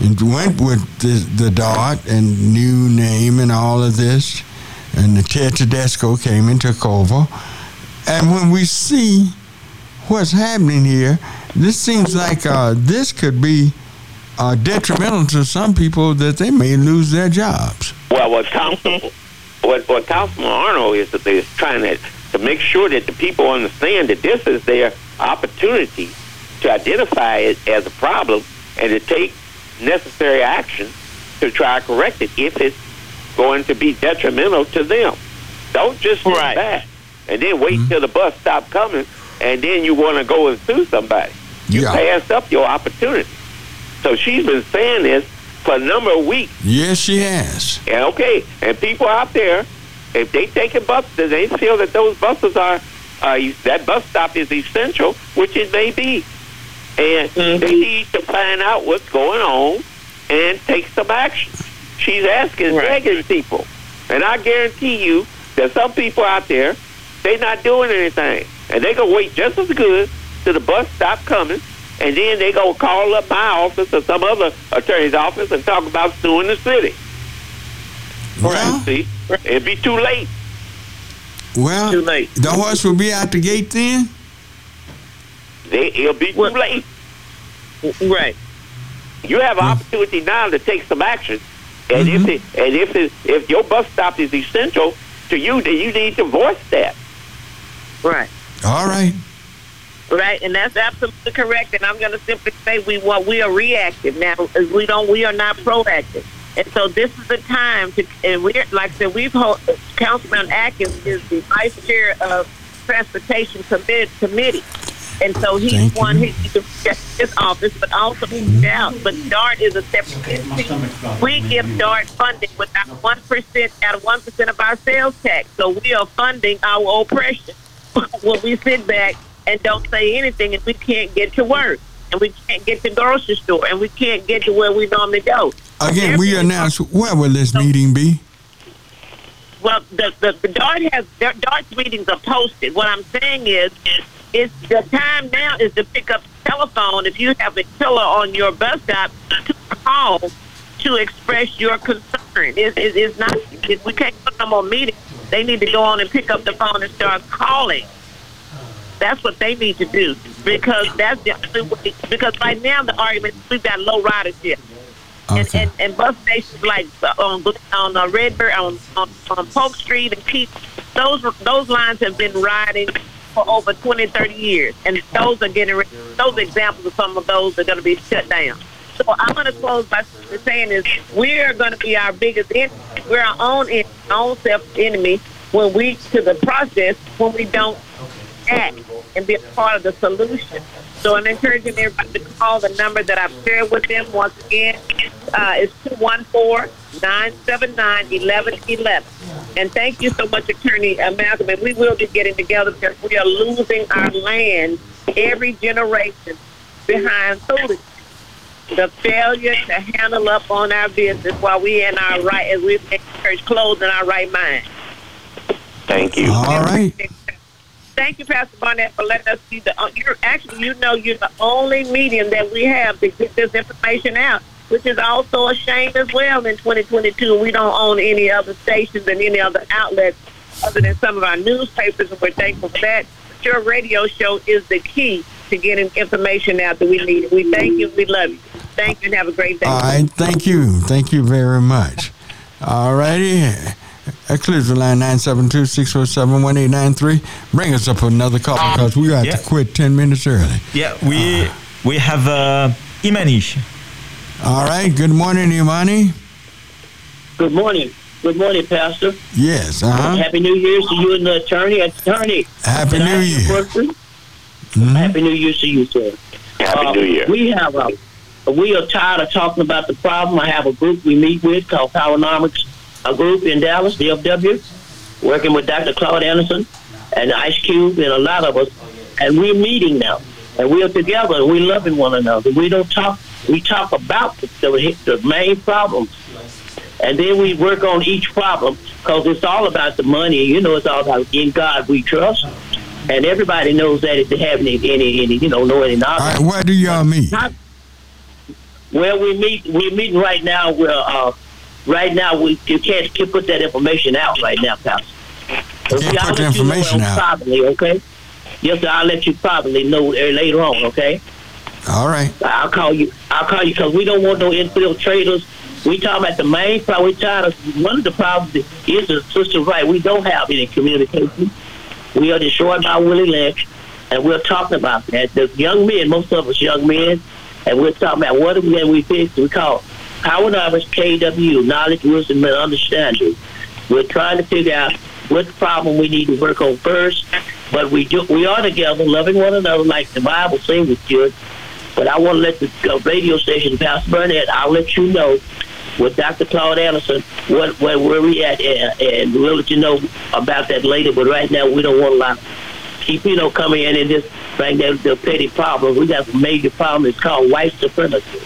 and went with the, the DART and new name and all of this, and the Ted Tedesco came and took over, and when we see what's happening here, this seems like uh, this could be uh, detrimental to some people that they may lose their jobs. Well, what Council, what, what Councilman Arnold is, is trying to, to make sure that the people understand that this is their opportunity to identify it as a problem and to take necessary action to try to correct it if it's going to be detrimental to them. Don't just sit back and then wait till the bus stop coming and then you want to go and sue somebody. You Yeah. passed up your opportunity. So she's been saying this for a number of weeks. Yes, she has. And okay, and people out there, if they take taking buses, they feel that those buses are uh, that bus stop is essential, which it may be, and they mm-hmm. need to find out what's going on and take some action. She's asking, begging people, and I guarantee you that some people out there, they're not doing anything, and they gonna wait just as good till the bus stop coming. And then they gonna call up my office or some other attorney's office and talk about suing the city. Well, See, it'd be too late. well, Too late. the horse will be out the gate then. They, it'll be too late. Right. You have an opportunity now to take some action, and Mm-hmm. if it, and if it, if your bus stop is essential to you, then you need to voice that. Right. All right. Right, and that's absolutely correct. And I'm going to simply say we want we are reactive now. as We don't. We are not proactive. And so this is the time to. And we're like I said, we've hold, Councilman Atkins is the vice chair of transportation commit, committee, and so he's Thank one can get his office, but also he's mm-hmm. out. But DART is a separate entity. We give DART funding without one percent out of one percent of our sales tax. So we are funding our oppression when we sit back and don't say anything, and we can't get to work, and we can't get to the grocery store, and we can't get to where we normally go. Again, we announce where will this meeting be? Well, the the, the DART has DART's meetings are posted. What I'm saying is, it's the time now is to pick up the telephone if you have a killer on your bus stop to call to express your concern. It, it, it's not it, we can't put them on meetings. They need to go on and pick up the phone and start calling. That's what they need to do because that's the only way. Because right now the argument is we've got low ridership. And, and, and bus stations like uh, on on uh, Redbird on, on on Polk Street and Keist, those those lines have been riding for over 20, 30 years, and those are getting those examples of some of those are going to be shut down. So I'm going to close by saying is we're going to be our biggest enemy. We're our own en- own self enemy when we to the process when we don't act and be a part of the solution. So I'm encouraging everybody to call the number that I've shared with them. Once again, uh, it's 214-979-1111. And thank you so much, Attorney uh, Malcolm. And we will be getting together because we are losing our land every generation behind foolishness. The failure to handle up on our business while we in our right, as we in church, clothed in our right mind. Thank you. All right. Thank you, Pastor Barnett, for letting us be the. uh, You're actually, you know, you're the only medium that we have to get this information out, which is also a shame as well. In 2022, we don't own any other stations and any other outlets other than some of our newspapers, and we're thankful for that. But your radio show is the key to getting information out that we need. We thank you. We love you. Thank you, and have a great day. All right. Thank you. Thank you very much. All righty. Exclusive line 972-647-1893. Bring us up another call because we got Yeah. to quit 10 minutes early. Yeah, we we have uh, Imani. All right. Good morning, Imani. Good morning. Good morning, Pastor. Yes. Uh-huh. Happy New Year to you and the attorney. Attorney. Happy can New ask you a Year. question? Mhm. Happy New Year to you, sir. Happy Uh, New Year. We have a, we are tired of talking about the problem. I have a group we meet with called Powernomics, a group in Dallas, DFW, working with Dr. Claude Anderson and Ice Cube and a lot of us. And we're meeting now. And we're together and we're loving one another. We don't talk, we talk about the, the, the main problems. And then we work on each problem because it's all about the money. You know, it's all about in God we trust. And everybody knows that if they have any, any, any you know, know any knowledge. All right. Where do y'all meet? Well, we meet. We're meeting right now. We're uh, right now. We you can't, can't put that information out right now, Pastor. You can't I'll put the let you know information out. privately, okay? Yes, sir. I'll let you probably know uh, later on, okay? All right. I'll call you. I'll call you because we don't want no infiltrators. We talking about the main problem. We tired of one of the problems is the sister right. We don't have any communication. We are destroyed by Willie Lynch, and we're talking about that. The young men, most of us young men, and we're talking about what we we fix. We call Power Knowledge KW, knowledge, wisdom, and understanding. We're trying to figure out what problem we need to work on first. But we do we are together, loving one another like the Bible says we should. But I want to let the radio station, Pastor Burnett, I'll let you know with Dr. Claude Anderson what, what where we at, and, and we'll let you know about that later. But right now, we don't want to allow keep you know coming in and just bring that the petty problems. We got a major problem. It's called white supremacy,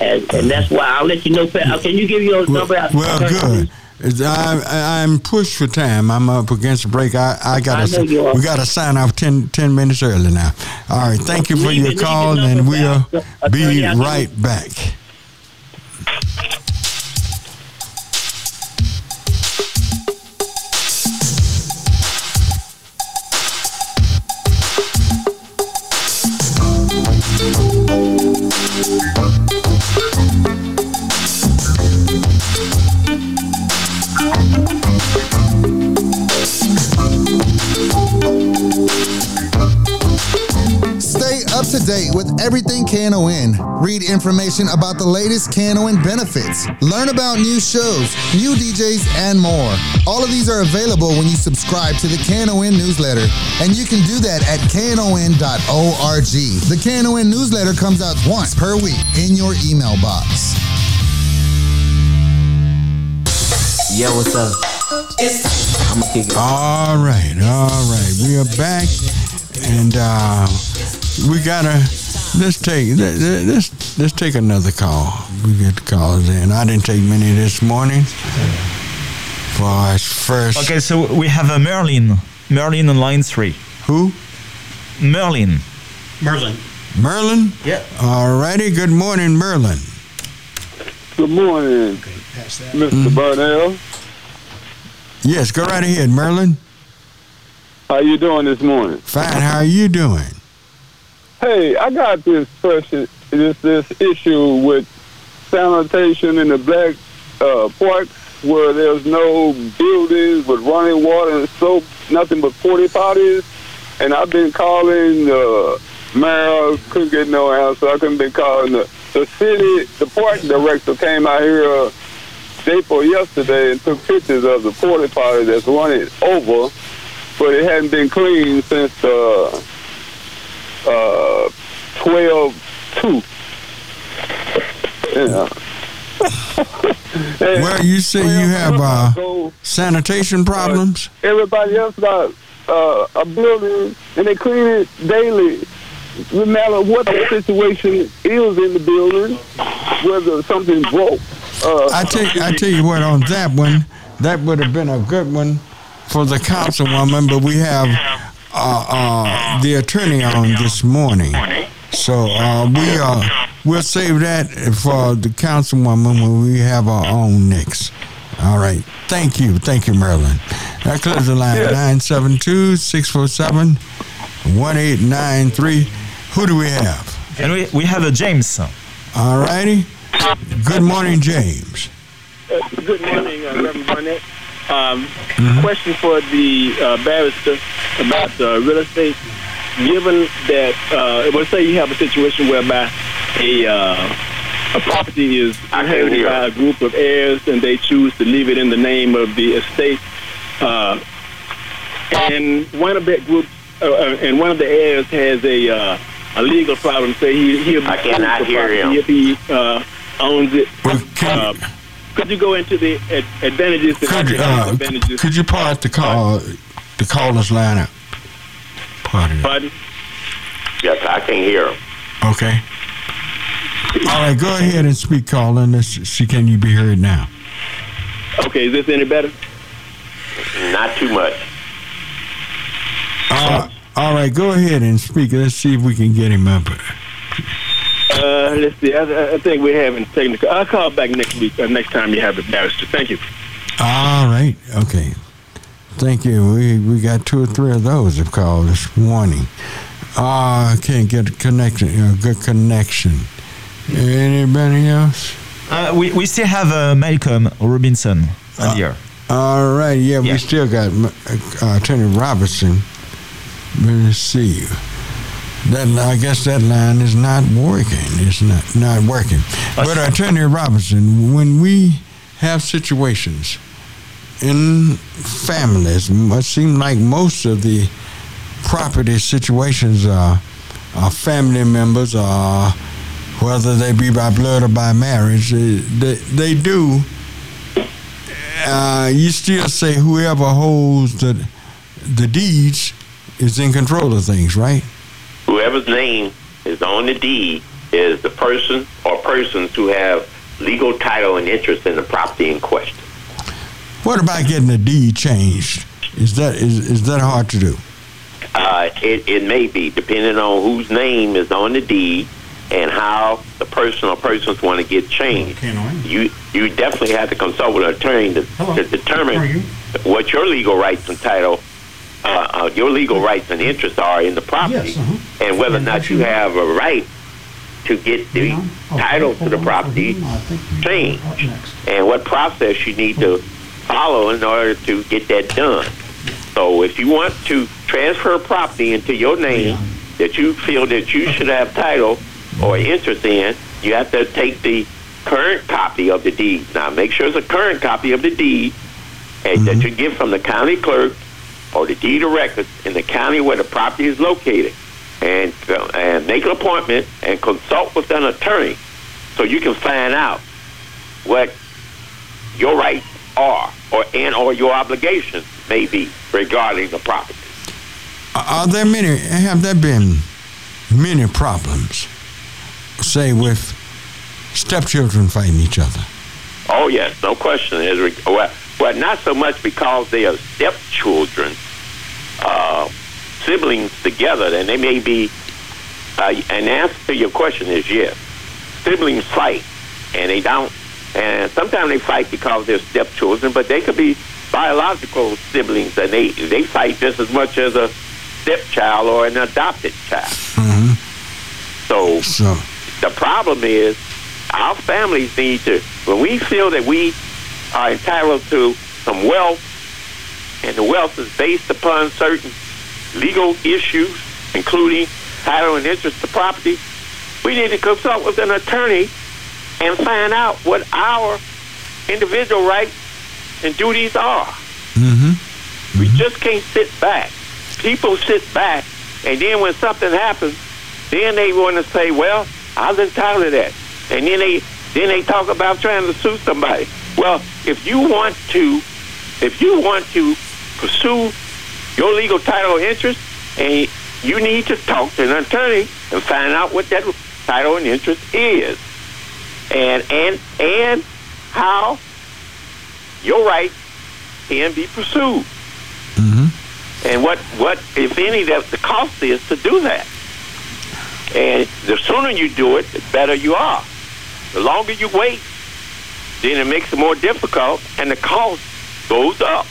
and and that's why I'll let you know. Pa- uh, Can you give your number out? Well, good. I, I'm pushed for time. I'm up against the break. I, I got I know you are. to we got to sign off 10, 10 minutes early now. All right. Thank you for your call, and we'll uh, uh, be Attorney, I'll right back. Up to date with everything KNON. Read information about the latest KNON benefits. Learn about new shows, new DJs, and more. All of these are available when you subscribe to the KNON newsletter. And you can do that at knon.org. The KNON newsletter comes out once per week in your email box. Yo, what's up? I'ma kick it. All right, all right. We are back, and uh, we gotta let's take let- let- let's let's take another call. We get the calls in. I didn't take many this morning. For our first, Okay, so we have a Merlin. Merlin on line three. Who? Merlin. Merlin. Merlin. Yep. All righty. Good morning, Merlin. Good morning, Mr. Mm-hmm. Burnell. Yes, go right ahead, Merlin. How you doing this morning? Fine. How are you doing? Hey, I got this question, this this issue with sanitation in the black uh, parks where there's no buildings with running water and soap, nothing but porta potties. And I've been calling the mayor, couldn't get no answer. I couldn't been calling the the city, the park director came out here uh, day before yesterday and took pictures of the porta potty that's running over, but it hadn't been cleaned since uh, uh, 12 2. Yeah. Well, you say you have uh, sanitation problems. Everybody else got uh, a building and they clean it daily. No matter what the situation is in the building, whether something broke. Uh, I tell I tell you what, on that one, that would have been a good one for the councilwoman, but we have uh, uh, the attorney on this morning, so uh, we uh, we'll save that for the councilwoman when we have our own next. All right. Thank you. Thank you, Marilyn. That closes the line 972 647 1893. Who do we have? And we, we have a James. All righty. Good morning, James. Uh, Good morning, uh, Reverend Barnett. Um, Mm-hmm. Question for the uh, barrister about uh, real estate. Given that, uh, let's say you have a situation whereby a uh, a property is inherited by a group of heirs, and they choose to leave it in the name of the estate, uh, and one of that group, uh, uh, and one of the heirs has a uh, a legal problem. Say he he'll be I cannot hear him. if he uh, owns it. Uh, could you go into the ad- advantages and Could you, uh, disadvantages? could you pause the call the caller's line up? Pardon. Pardon? Yes, I can hear him. Okay. All right, go ahead and speak, caller. and Let's see, can you be heard now? Okay, is this any better? Not too much. Uh, all right, go ahead and speak. Let's see if we can get him up. Uh, let's see. I, I think we're having technical. I'll call back next week. Uh, next time you have the barrister. Thank you. All right, okay. Thank you. We we got two or three of those have called this morning. Ah, I can't get a connection. A good connection. Anybody else? Uh, we, we still have uh, Malcolm Robinson on here. All right, yeah, we still got uh, Attorney Robertson. Let's see. That I guess that line is not working. It's not not working. But Attorney Robinson, when we have situations in families, it seems like most of the property situations are or family members, or whether they be by blood or by marriage, they, they, they do. Uh, you still say whoever holds the the deeds is in control of things, right? Whoever's name is on the deed is the person or persons who have legal title and interest in the property in question. What about getting the deed changed? Is that is, is that hard to do? Uh, it, it may be, depending on whose name is on the deed and how the person or persons want to get changed. You you definitely have to consult with an attorney to, to determine what your legal rights and title, uh, uh, your legal rights and interests are in the property, and whether or not you have a right to get the title to the property changed, and what process you need to follow in order to get that done. So if you want to transfer property into your name that you feel that you should have title or interest in, you have to take the current copy of the deed. Now make sure it's a current copy of the deed and that you get from the county clerk or the deed of records in the county where the property is located. And, uh, and make an appointment and consult with an attorney so you can find out what your rights are or and or your obligations may be regarding the property. Are there many? Have there been many problems, say with stepchildren fighting each other? Oh yes, no question. Well, well, not so much because they are stepchildren, uh, siblings together, and they may be. Uh, and answer to your question is yes. Siblings fight, and they don't. And sometimes they fight because they're stepchildren, but they could be biological siblings, and they they fight just as much as a stepchild or an adopted child. So, So, the problem is our families need to when we feel that we are entitled to some wealth and the wealth is based upon certain legal issues including title and interest to property. We need to consult with an attorney and find out what our individual rights and duties are. Mm-hmm. we just can't sit back. People sit back and then when something happens then they want to say well I was entitled to that. And then they then they talk about trying to sue somebody. Well, if you want to, if you want to pursue your legal title interest, and you need to talk to an attorney and find out what that title and interest is, and and and how your rights can be pursued, mm-hmm. and what what if any that the cost is to do that. And the sooner you do it, the better you are. The longer you wait, then it makes it more difficult, and the cost goes up.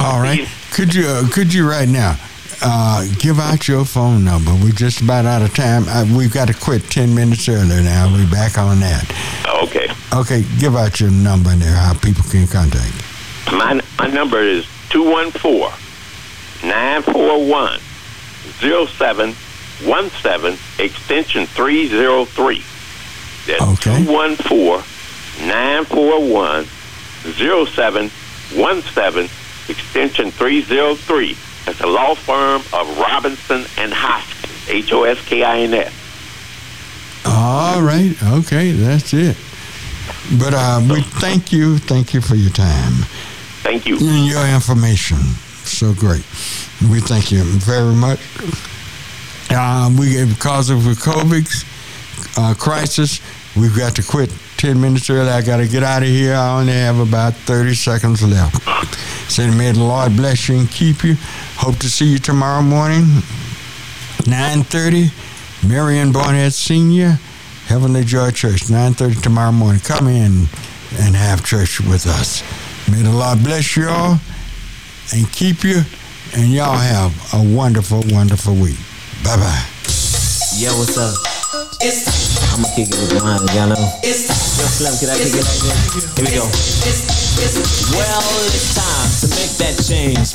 all right. Could you uh, could you right now uh, give out your phone number? We're just about out of time. Uh, we've got to quit ten minutes earlier now. We're back on that. Okay. Okay, give out your number there how people can contact you. My my number is 214 941 0717 extension 303. That's 214 941 0717 extension 303. That's the law firm of Robinson and Hoskins, H O S K I N S. All right. Okay, that's it. But uh, we thank you. Thank you for your time. Thank you. And your information. So great. We thank you very much. Uh, we because of the COVID uh, crisis, we've got to quit 10 minutes early. I got to get out of here. I only have about 30 seconds left. Say, may the Lord bless you and keep you. Hope to see you tomorrow morning, 9.30, Marion Barnett Senior, Heavenly Joy Church, 9.30 tomorrow morning. Come in and have church with us. May the Lord bless you all and keep you, and y'all have a wonderful, wonderful week. Bye-bye. Yo, what's up? I'ma kick it with mine, y'all know. Yo, Slim, can I kick it like this? Here we go. Well, it's time to make that change.